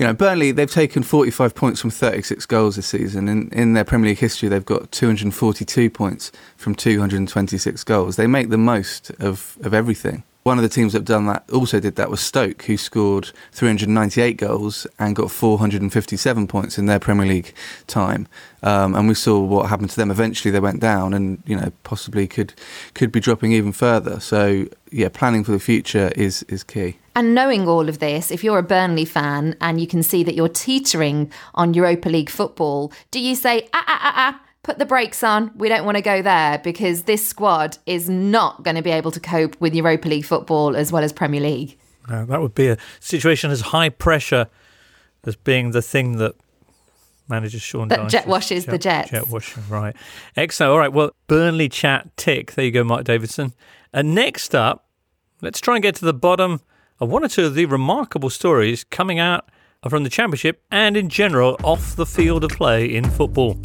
know, Burnley, they've taken 45 points from 36 goals this season. In, in their Premier League history, they've got 242 points from 226 goals. They make the most of, of everything. One of the teams that done that also did that was Stoke, who scored 398 goals and got 457 points in their Premier League time. Um, and we saw what happened to them. Eventually, they went down, and you know possibly could could be dropping even further. So yeah, planning for the future is is key. And knowing all of this, if you're a Burnley fan and you can see that you're teetering on Europa League football, do you say, ah, ah, ah, ah, put the brakes on, we don't want to go there because this squad is not going to be able to cope with Europa League football as well as Premier League? No, that would be a situation as high pressure as being the thing that manages Sean That Dyche jet is washes the jets. Jet washing, right. Excellent. All right. Well, Burnley chat tick. There you go, Mark Davidson. And next up, let's try and get to the bottom of one or two of the remarkable stories coming out from the Championship and in general off the field of play in football.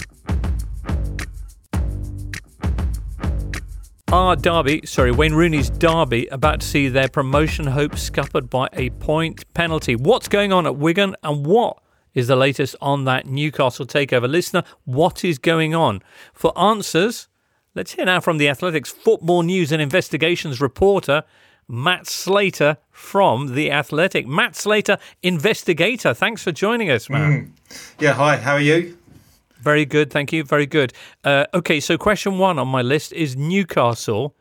Our Derby, sorry, Wayne Rooney's Derby, about to see their promotion hopes scuppered by a point penalty. What's going on at Wigan and what is the latest on that Newcastle takeover? Listener, what is going on? For answers, let's hear now from the Athletics football news and investigations reporter, Matt Slater from The Athletic. Matt Slater, investigator. Thanks for joining us, man. Mm-hmm. Yeah, hi, how are you? Very good, thank you. Very good. Uh, okay, so question one on my list is Newcastle.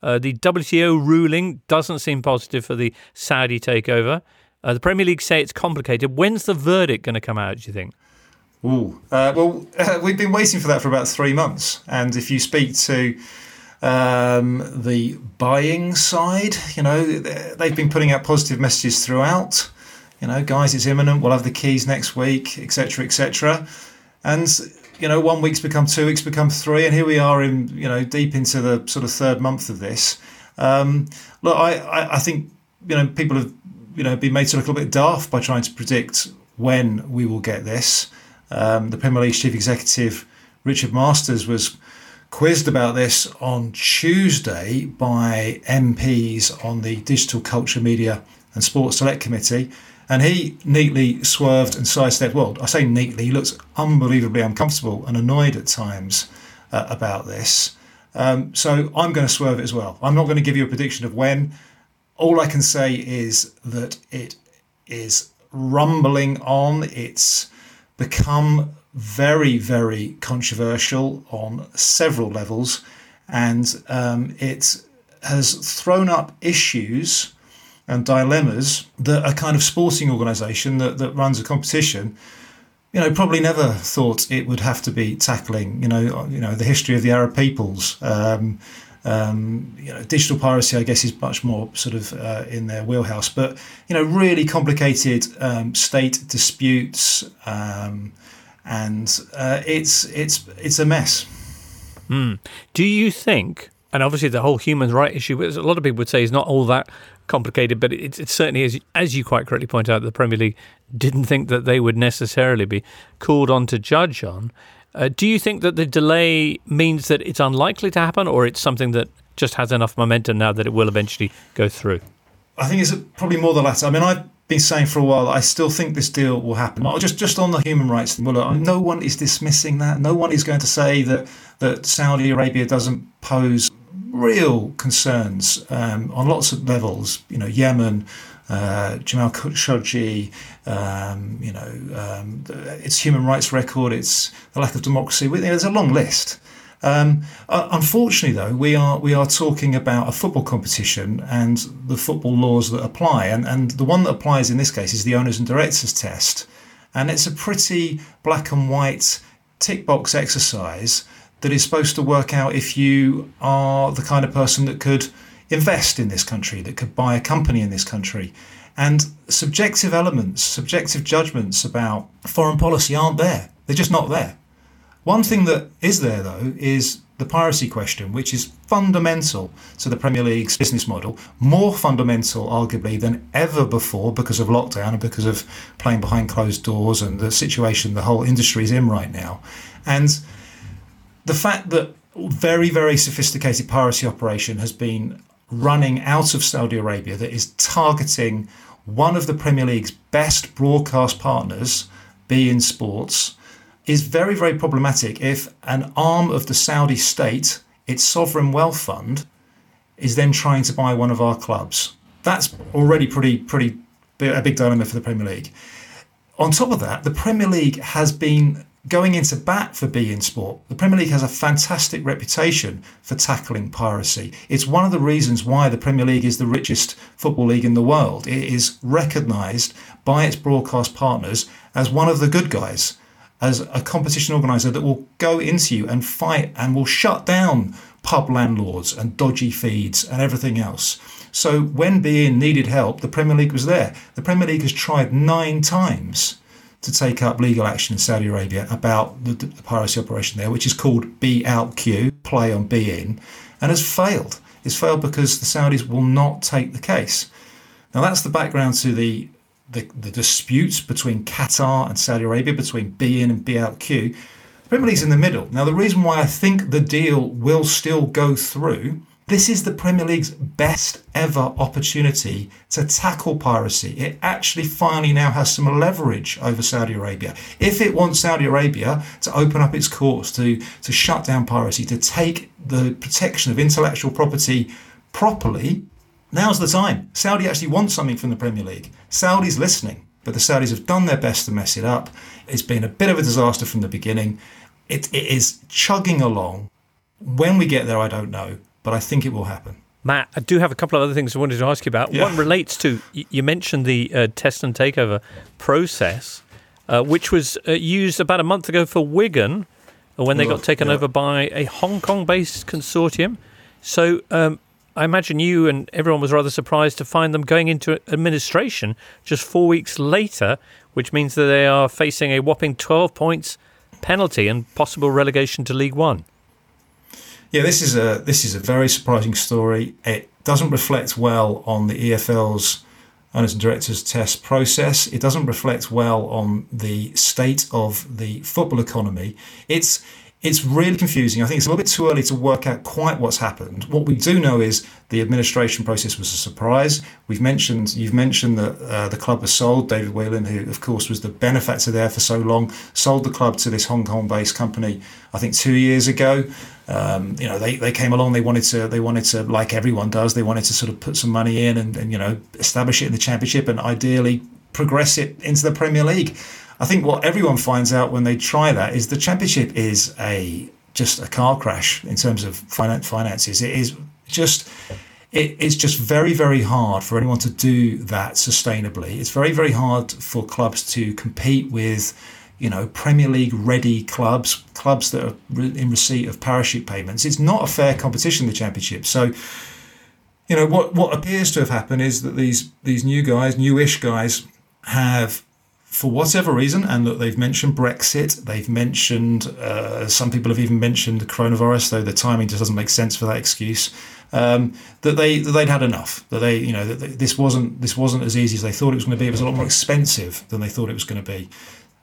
Uh, the WTO ruling doesn't seem positive for the Saudi takeover. Uh, the Premier League say it's complicated. When's the verdict going to come out? Do you think? Ooh. Uh, well, *laughs* we've been waiting for that for about three months. And if you speak to um, the buying side, you know, they've been putting out positive messages throughout. You know, guys, it's imminent. We'll have the keys next week, etc., etc. And you know, one week's become two weeks, become three, and here we are in you know deep into the sort of third month of this. Um, look, I, I, I think you know people have you know been made to look a little bit daft by trying to predict when we will get this. Um, the Premier League chief executive Richard Masters was quizzed about this on Tuesday by MPs on the Digital Culture, Media and Sports Select Committee. And he neatly swerved and sidestepped. Well, I say neatly, he looks unbelievably uncomfortable and annoyed at times uh, about this. Um, so I'm going to swerve it as well. I'm not going to give you a prediction of when. All I can say is that it is rumbling on. It's become very, very controversial on several levels, and um, it has thrown up issues and dilemmas that a kind of sporting organisation that, that runs a competition, you know, probably never thought it would have to be tackling. You know, you know the history of the Arab peoples. Um, um, you know, digital piracy, I guess, is much more sort of uh, in their wheelhouse. But you know, really complicated um, state disputes, um, and uh, it's it's it's a mess. Do you think, and obviously the whole human right issue, a lot of people would say is not all that complicated, but it, it certainly is, as you quite correctly point out, the Premier League didn't think that they would necessarily be called on to judge on. Uh, do you think that the delay means that it's unlikely to happen, or it's something that just has enough momentum now that it will eventually go through? I think it's probably more the latter. I mean, I've been saying for a while that I still think this deal will happen. Just just on the human rights thing, well, no one is dismissing that. No one is going to say that that Saudi Arabia doesn't pose real concerns um, on lots of levels. You know, Yemen. Uh, Jamal Khashoggi, um, you know, um, its human rights record, its the lack of democracy. We- There's a long list. Um, uh, unfortunately, though, we are we are talking about a football competition and the football laws that apply, and and the one that applies in this case is the owners and directors test, and it's a pretty black and white tick box exercise that is supposed to work out if you are the kind of person that could invest in this country, that could buy a company in this country. And subjective elements, subjective judgments about foreign policy aren't there. They're just not there. One thing that is there, though, is the piracy question, which is fundamental to the Premier League's business model, more fundamental, arguably, than ever before because of lockdown and because of playing behind closed doors and the situation the whole industry is in right now. And the fact that very, very sophisticated piracy operation has been running out of Saudi Arabia that is targeting one of the Premier League's best broadcast partners, beIN Sports, is very, very problematic if an arm of the Saudi state, its sovereign wealth fund, is then trying to buy one of our clubs. That's already pretty, pretty a big dilemma for the Premier League. On top of that, the Premier League has been going into bat for beIN Sport. The Premier League has a fantastic reputation for tackling piracy. It's one of the reasons why the Premier League is the richest football league in the world. It is recognised by its broadcast partners as one of the good guys, as a competition organiser that will go into you and fight and will shut down pub landlords and dodgy feeds and everything else. So when beIN needed help, the Premier League was there. The Premier League has tried nine times to take up legal action in Saudi Arabia about the, the piracy operation there, which is called beoutQ, play on beIN, and has failed. It's failed because the Saudis will not take the case. Now that's the background to the the, the disputes between Qatar and Saudi Arabia, between beIN and beoutQ. The Premier League's in the middle. Now the reason why I think the deal will still go through this is the Premier League's best ever opportunity to tackle piracy. It actually finally now has some leverage over Saudi Arabia. If it wants Saudi Arabia to open up its courts, to, to shut down piracy, to take the protection of intellectual property properly, now's the time. Saudi actually wants something from the Premier League. Saudi's listening, but the Saudis have done their best to mess it up. It's been a bit of a disaster from the beginning. It, it is chugging along. When we get there, I don't know, but I think it will happen. Matt, I do have a couple of other things I wanted to ask you about. Yeah. One relates to you mentioned the uh, test and takeover process, uh, which was uh, used about a month ago for Wigan uh, when they got taken yeah. over by a Hong Kong-based consortium. So um, I imagine you and everyone was rather surprised to find them going into administration just four weeks later, which means that they are facing a whopping 12 points penalty and possible relegation to League One. Yeah, this is a this is a very surprising story. It doesn't reflect well on the EFL's owners and directors test process. It doesn't reflect well on the state of the football economy. It's it's really confusing. I think it's a little bit too early to work out quite what's happened. What we do know is the administration process was a surprise. We've mentioned you've mentioned that uh, the club was sold. David Whelan, who of course was the benefactor there for so long, sold the club to this Hong Kong-based company. I think two years ago. Um, you know, they, they came along. They wanted to they wanted to like everyone does. They wanted to sort of put some money in and, and you know establish it in the championship and ideally progress it into the Premier League. I think what everyone finds out when they try that is the championship is a just a car crash in terms of finan- finances. It is just it's just very very hard for anyone to do that sustainably. It's very very hard for clubs to compete with you know Premier League ready clubs, clubs that are in receipt of parachute payments. It's not a fair competition the championship. So you know what what appears to have happened is that these these new guys, newish guys, have for whatever reason, and look, they've mentioned Brexit, they've mentioned uh, some people have even mentioned the coronavirus, though the timing just doesn't make sense for that excuse. Um, that they that they'd had enough. That they you know that they- this wasn't this wasn't as easy as they thought it was going to be. It was a lot more expensive than they thought it was going to be.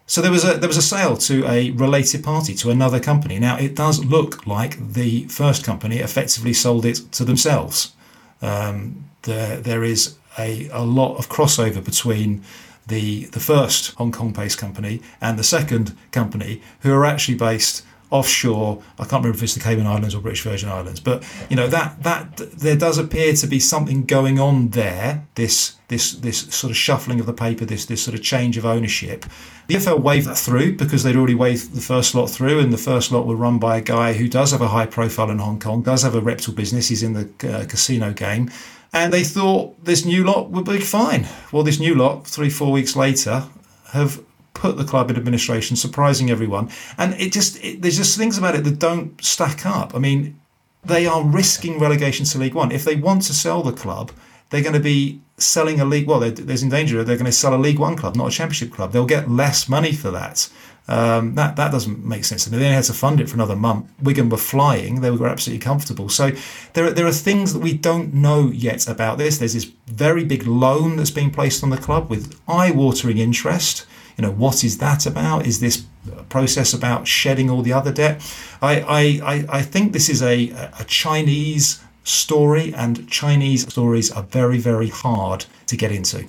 So there was a there was a sale to a related party to another company. Now it does look like the first company effectively sold it to themselves. Um, there there is a, a lot of crossover between the the first Hong Kong based company and the second company, who are actually based offshore. I can't remember if it's the Cayman Islands or British Virgin Islands, but you know that that there does appear to be something going on there. This this this sort of shuffling of the paper, this this sort of change of ownership. The EFL waved that through because they'd already waved the first lot through, and the first lot were run by a guy who does have a high profile in Hong Kong, does have a reputable business. He's in the uh, casino game. And they thought this new lot would be fine. Well, this new lot, three, four weeks later, have put the club in administration, surprising everyone. And it just, it, there's just things about it that don't stack up. I mean, they are risking relegation to League One. If they want to sell the club, they're going to be selling a league. Well, there's in danger. They're going to sell a League One club, not a Championship club. They'll get less money for that. Um, that that doesn't make sense to me. They only had to fund it for another month. Wigan were flying; they were absolutely comfortable. So there are, there are things that we don't know yet about this. There's this very big loan that's being placed on the club with eye-watering interest. You know what is that about? Is this process about shedding all the other debt? I I, I, think this is a a Chinese story, and Chinese stories are very very hard to get into.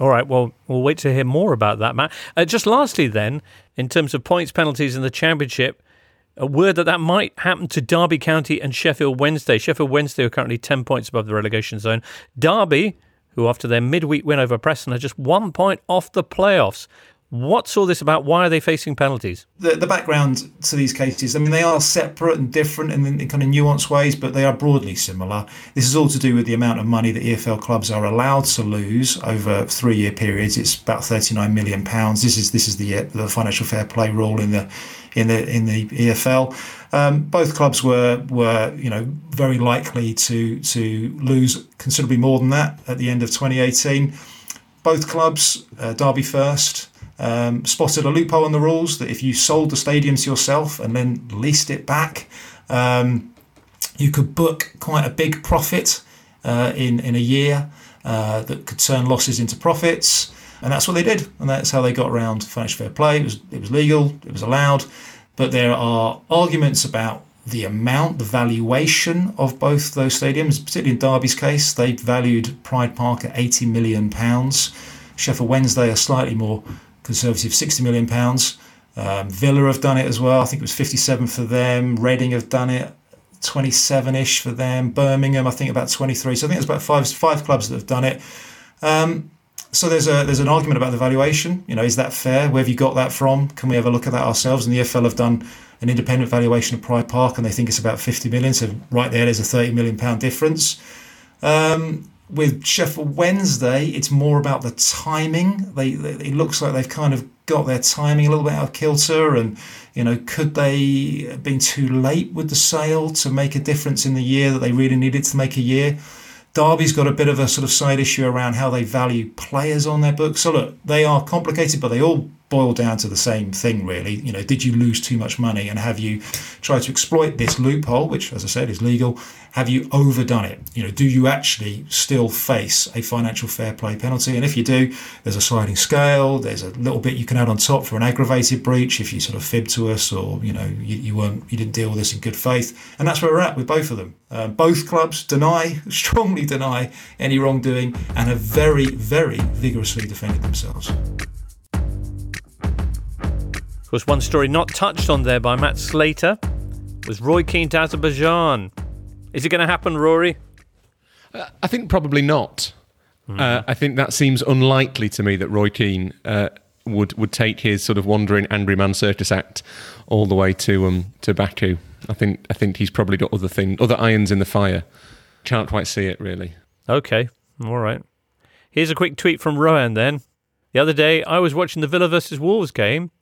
All right, well, we'll wait to hear more about that, Matt. Uh, just lastly, then, in terms of points penalties in the Championship, a word that that might happen to Derby County and Sheffield Wednesday. Sheffield Wednesday are currently 10 points above the relegation zone. Derby, who after their midweek win over Preston are just one point off the playoffs. What's all this about? Why are they facing penalties? the, the background to these cases, I mean, they are separate and different in, in kind of nuanced ways, but they are broadly similar. This is all to do with the amount of money that EFL clubs are allowed to lose over three-year periods. It's about 39 million pounds. This is this is the uh, the financial fair play rule in the in the in the EFL. Um, both clubs were were you know very likely to to lose considerably more than that at the end of 2018 both clubs, uh, Derby first, um, spotted a loophole in the rules that if you sold the stadium to yourself and then leased it back, um, you could book quite a big profit uh, in in a year uh, that could turn losses into profits, and that's what they did, and that's how they got around financial fair play. It was it was legal, it was allowed, but there are arguments about the amount, the valuation of both those stadiums, particularly in Derby's case, they valued Pride Park at 80 million pounds. Sheffield Wednesday are slightly more conservative, 60 million pounds. Um, Villa have done it as well. I think it was 57 for them. Reading have done it, 27-ish for them. Birmingham, I think about 23. So I think there's about five five clubs that have done it. Um, so there's a there's an argument about the valuation. You know, is that fair? Where have you got that from? Can we have a look at that ourselves? And the EFL have done an independent valuation of Pride Park, and they think it's about 50 million. So right there, there's a 30 million pound difference. Um, with Sheffield Wednesday, it's more about the timing. They, they it looks like they've kind of got their timing a little bit out of kilter, and you know, could they have been too late with the sale to make a difference in the year that they really needed to make a year? Derby's got a bit of a sort of side issue around how they value players on their books. So look, they are complicated, but they all boil down to the same thing, really. You know, did you lose too much money, and have you tried to exploit this loophole, which, as I said, is legal? Have you overdone it? You know, do you actually still face a financial fair play penalty? And if you do, there's a sliding scale. There's a little bit you can add on top for an aggravated breach if you sort of fib to us, or you know, you, you weren't, you didn't deal with this in good faith. And that's where we're at with both of them. Uh, both clubs deny, *laughs* strongly deny any wrongdoing, and have very, very vigorously defended themselves. Of course, one story not touched on there by Matt Slater was Roy Keane to Azerbaijan. Is it going to happen, Rory? I think probably not. Uh, I think that seems unlikely to me that Roy Keane uh, would would take his sort of wandering angry man circus act all the way to um to Baku. I think I think he's probably got other thing other irons in the fire. Can't quite see it really. Okay, all right. Here's a quick tweet from Rowan then. The other day, I was watching the Villa versus Wolves game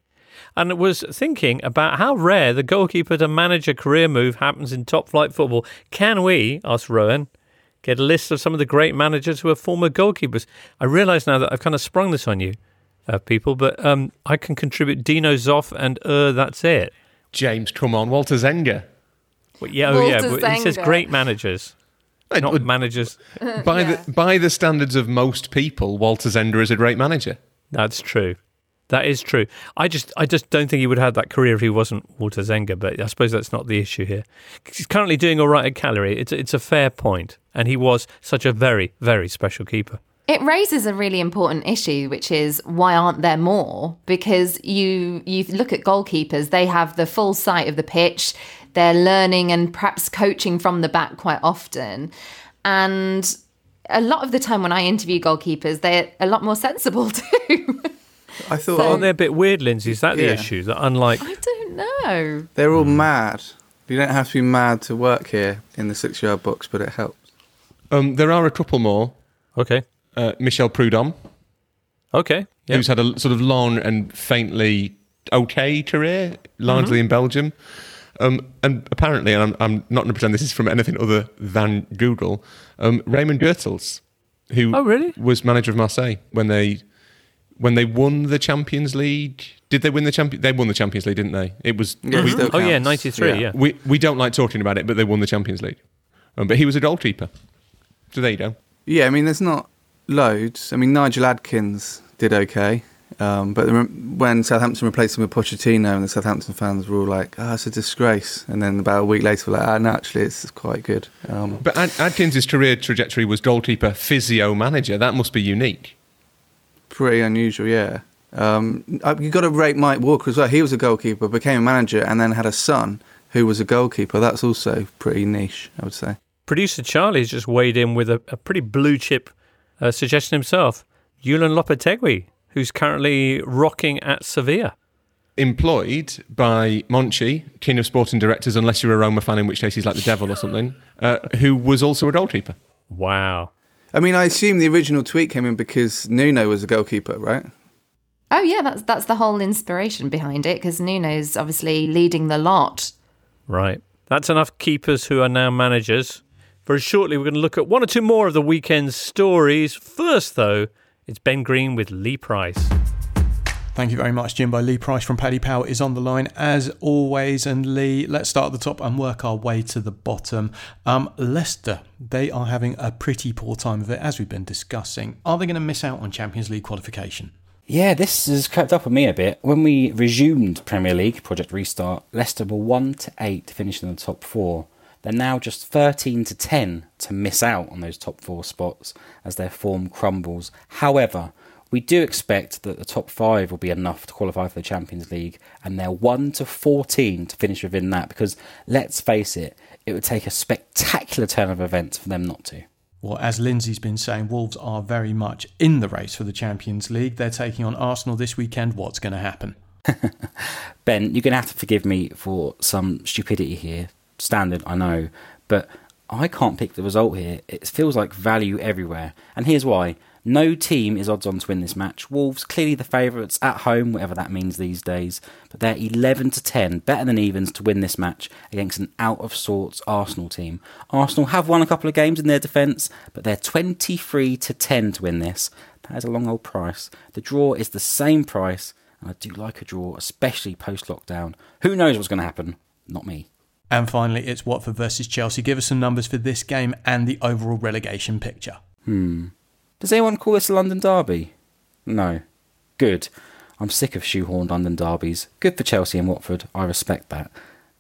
and was thinking about how rare the goalkeeper to manager career move happens in top flight football. Can we, asked Rowan, get a list of some of the great managers who are former goalkeepers? I realise now that I've kind of sprung this on you, uh, people, but um, I can contribute Dino Zoff and uh, that's it. James, come on, Walter Zenga. Well, yeah, oh yeah, Walter but he says great managers, It not would- managers. by Yeah. the by the standards of most people, Walter Zenga is a great manager. That's true. That is true. I just, I just don't think he would have had that career if he wasn't Walter Zenga. But I suppose that's not the issue here. He's currently doing all right at Cagliari. It's, it's a fair point, and he was such a very, very special keeper. It raises a really important issue, which is why aren't there more? Because you you look at goalkeepers, they have the full sight of the pitch, they're learning and perhaps coaching from the back quite often, and a lot of the time when I interview goalkeepers, they're a lot more *laughs* sensible too. I thought aren't they're a bit weird, Lindsay. Is that the Yeah. issue? That unlike I don't know. they're all mad. You don't have to be mad to work here in the six-yard box, but it helps. Um, there are a couple more. okay, Uh, Michel Preud'homme, okay, yeah. who's had a sort of long and faintly okay career, largely in Belgium. Um, and apparently, and I'm, I'm not going to pretend this is from anything other than Google, um, Raymond Goethals, who Oh, really? was manager of Marseille when they when they won the Champions League. Did they win the champion? They won the Champions League, didn't they? It was Yeah, we, still oh yeah, ninety three. Yeah. we we don't like talking about it, but they won the Champions League. Um, but he was a goalkeeper. So there you go. Yeah, I mean, there's not loads. I mean, Nigel Adkins did okay, um, but when Southampton replaced him with Pochettino, and the Southampton fans were all like, "Ah, it's a disgrace," and then about a week later, we're like, "Ah, no, actually, it's quite good." Um, But Ad- Adkins' career trajectory was goalkeeper, physio, manager. That must be unique. Pretty unusual, yeah. Um, uh, you got to rate Mike Walker as well. He was a goalkeeper, became a manager, and then had a son who was a goalkeeper. That's also pretty niche, I would say. Producer Charlie's just weighed in with a, a pretty blue chip uh, suggestion himself. Julen Lopetegui, who's currently rocking at Sevilla. Employed by Monchi, king of sporting directors, unless you're a Roma fan, in which case he's like the devil or something, uh, who was also a goalkeeper. Wow. I mean, I assume the original tweet came in because Nuno was a goalkeeper, right? Oh yeah, that's that's the whole inspiration behind it because Nuno's obviously leading the lot. Right. That's enough keepers who are now managers. Very shortly, we're going to look at one or two more of the weekend's stories. First, though, it's Ben Green with Lee Price. Thank you very much, Jimbo. Lee Price from Paddy Power is on the line as always. And Lee, let's start at the top and work our way to the bottom. Um, Leicester, they are having a pretty poor time of it, as we've been discussing. Are they going to miss out on Champions League qualification? Yeah, this has crept up on me a bit. When we resumed Premier League Project Restart, Leicester were one to eight to finish in the top four. They're now just thirteen to ten to miss out on those top four spots as their form crumbles. However, we do expect that the top five will be enough to qualify for the Champions League, and they're one to fourteen to finish within that. Because let's face it, it would take a spectacular turn of events for them not to. Well, as Lindsay's been saying, Wolves are very much in the race for the Champions League. They're taking on Arsenal this weekend. What's going to happen? *laughs* Ben, you're going to have to forgive me for some stupidity here. Standard, I know. But I can't pick the result here. It feels like value everywhere. And here's why. No team is odds on to win this match. Wolves clearly the favourites at home, whatever that means these days. But they're 11 to 10, better than evens to win this match against an out of sorts Arsenal team. Arsenal have won a couple of games in their defence, but they're 23 to 10 to win this. That is a long old price. The draw is the same price, and I do like a draw, especially post lockdown. Who knows what's going to happen? Not me. And finally, it's Watford versus Chelsea. Give us some numbers for this game and the overall relegation picture. Hmm. Does anyone call this a London derby? No. Good. I'm sick of shoehorned London derbies. Good for Chelsea and Watford. I respect that.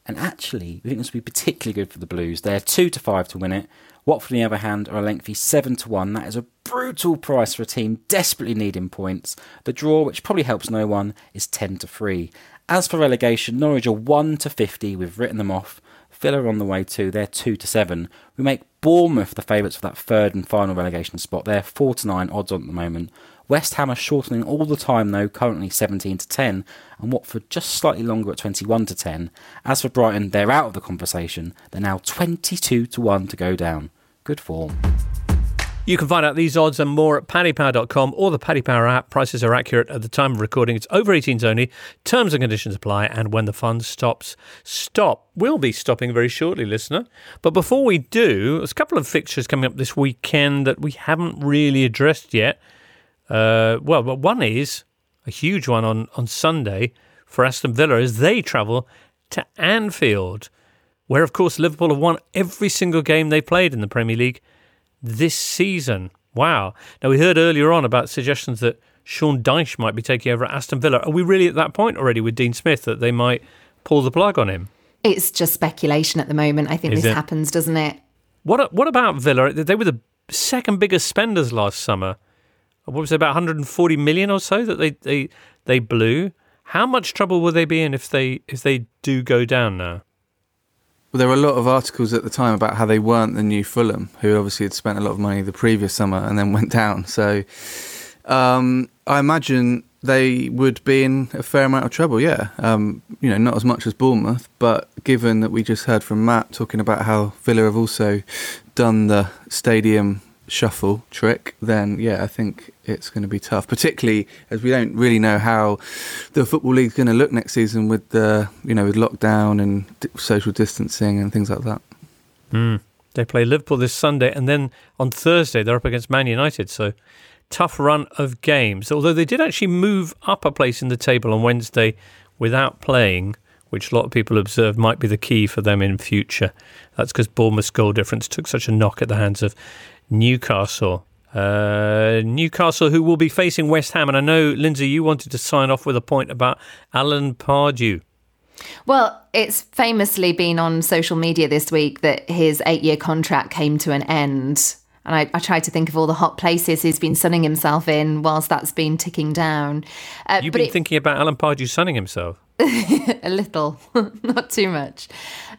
And actually, we think this will be particularly good for the Blues. They're 2 to 5 to win it. Watford, on the other hand, are a lengthy 7 to 1. That is a brutal price for a team desperately needing points. The draw, which probably helps no one, is 10 to 3. As for relegation, Norwich are 1 to 50. We've written them off. Villa on the way too. They're 2 to 7. We make Bournemouth the favourites for that third and final relegation spot. They're 4 to 9 odds on at the moment. West Ham are shortening all the time though, currently 17 to 10, and Watford just slightly longer at 21 to 10. As for Brighton, they're out of the conversation. They're now 22 to 1 to go down. Good form. You can find out these odds and more at paddypower.com or the Paddy Power app. Prices are accurate at the time of recording. It's over 18s only. Terms and conditions apply. And when the fun stops, stop. We'll be stopping very shortly, listener. But before we do, there's a couple of fixtures coming up this weekend that we haven't really addressed yet. Uh, well, but one is a huge one on, on Sunday for Aston Villa as they travel to Anfield, where, of course, Liverpool have won every single game they played in the Premier League this season. Wow. Now, we heard earlier on about suggestions that Sean Dyche might be taking over at Aston Villa. Are we really at that point already with Dean Smith that they might pull the plug on him? It's just speculation at the moment. I think Is this it? happens, doesn't it? What what about Villa? They were the second biggest spenders last summer. What was it, about 140 million or so that they, they they blew? How much trouble will they be in if they if they do go down now? Well, there were a lot of articles at the time about how they weren't the new Fulham, who obviously had spent a lot of money the previous summer and then *laughs* went down. So um, I imagine they would be in a fair amount of trouble, yeah. Um, you know, not as much as Bournemouth, but given that we just heard from Matt talking about how Villa have also done the stadium shuffle trick, then yeah, I think it's going to be tough, particularly as we don't really know how the Football League's going to look next season with the, you know, with lockdown and social distancing and things like that. Mm. They play Liverpool this Sunday, and then on Thursday they're up against Man United. So tough run of games. Although they did actually move up a place in the table on Wednesday without playing, which a lot of people observe might be the key for them in future. That's because Bournemouth's goal difference took such a knock at the hands of Newcastle. Uh, Newcastle, who will be facing West Ham, and I know Lindsay, you wanted to sign off with a point about Alan Pardew. Well, it's famously been on social media this week that his eight year contract came to an end. And I, I tried to think of all the hot places he's been sunning himself in whilst that's been ticking down. Uh, You've been it- thinking about Alan Pardew sunning himself. *laughs* a little, *laughs* not too much.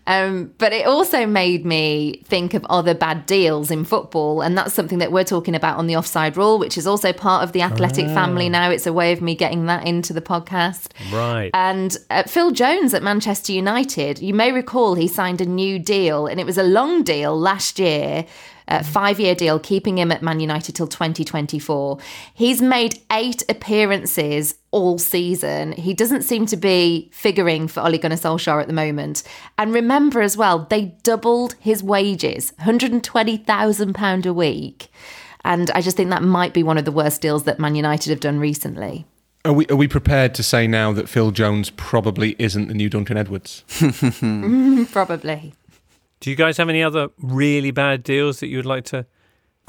Um, but it also made me think of other bad deals in football. And that's something that we're talking about on the offside rule, which is also part of the athletic family now. It's a way of me getting that into the podcast. Right. And uh, Phil Jones at Manchester United, you may recall he signed a new deal, and it was a long deal last year. A five year deal, keeping him at Man United till 2024. He's made eight appearances all season. He doesn't seem to be figuring for Ole Gunnar Solskjaer at the moment. And remember as well, they doubled his wages £120,000 a week. And I just think that might be one of the worst deals that Man United have done recently. Are we are we prepared to say now that Phil Jones probably isn't the new Duncan Edwards? *laughs* *laughs* Probably. Do you guys have any other really bad deals that you would like to?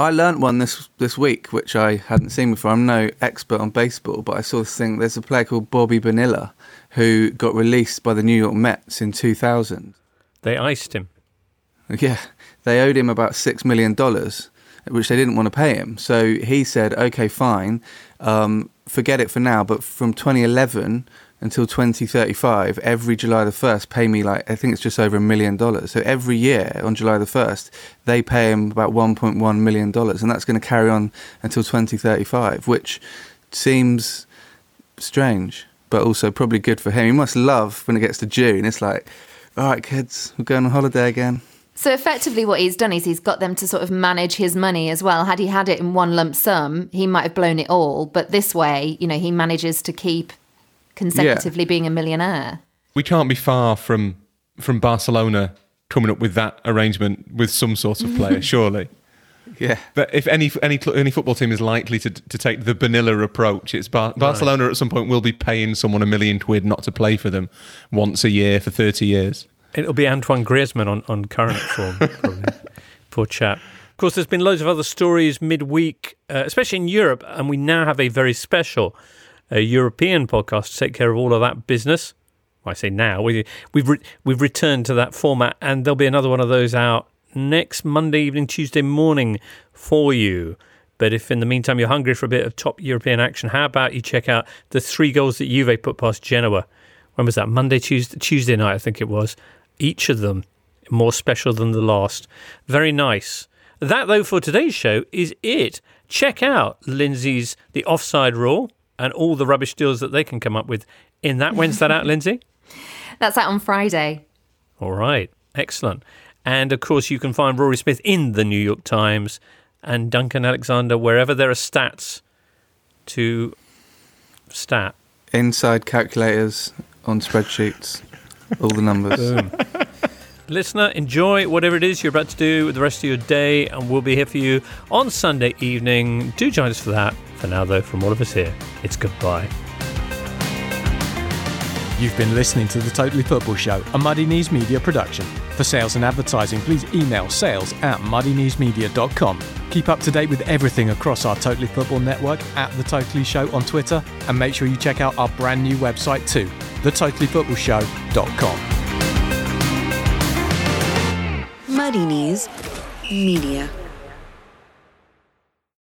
I learnt one this this week, which I hadn't seen before. I'm no expert on baseball, but I saw this thing. There's a player called Bobby Bonilla who got released by the New York Mets in 2000. They iced him. *laughs* Yeah, they owed him about six million dollars, which they didn't want to pay him. So he said, "Okay, fine, um, forget it for now. But from 2011 until 2035, every July the first, pay me like I think it's just over a million dollars. So every year on July the first, they pay him about 1.1 million dollars, and that's going to carry on until 2035, which seems strange, but also probably good for him. He must love when it gets to June. It's like, all right, kids, we're going on holiday again. So effectively, what he's done is he's got them to sort of manage his money as well. Had he had it in one lump sum, he might have blown it all. But this way, you know, he manages to keep consecutively being a millionaire. We can't be far from from Barcelona coming up with that arrangement with some sort of player, *laughs* surely. Yeah. But if any any any football team is likely to to take the vanilla approach, it's Bar- Barcelona at some point will be paying someone a million quid not to play for them once a year for thirty years. It'll be Antoine Griezmann on, on current form. *laughs* Poor chap. Of course, there's been loads of other stories midweek, uh, especially in Europe, and we now have a very special uh, European podcast to take care of all of that business. I say now we, we've re- we've returned to that format, and there'll be another one of those out next Monday evening, Tuesday morning for you. But if in the meantime you're hungry for a bit of top European action, how about you check out the three goals that Juve put past Genoa? When was that? Monday, Tuesday, Tuesday night, I think it was. Each of them more special than the last. Very nice. That, though, for today's show is it. check out Lindsay's The Offside Rule and all the rubbish deals that they can come up with in that. When's that out, Lindsay? *laughs* That's out on Friday. All right, excellent. And of course, you can find Rory Smith in the New York Times and Duncan Alexander wherever there are stats to stat. Inside calculators on spreadsheets, all the numbers. Boom. Listener, enjoy whatever it is you're about to do with the rest of your day, and we'll be here for you on Sunday evening. Do join us for that. For now, though, from all of us here, it's goodbye. You've been listening to the Totally Football Show, a Muddy Knees Media production. For sales and advertising, please email sales at muddykneesmedia.com. Keep up to date with everything across our Totally Football network at The Totally Show on Twitter, and make sure you check out our brand new website too, thetotallyfootballshow.com. Muddy Knees Media.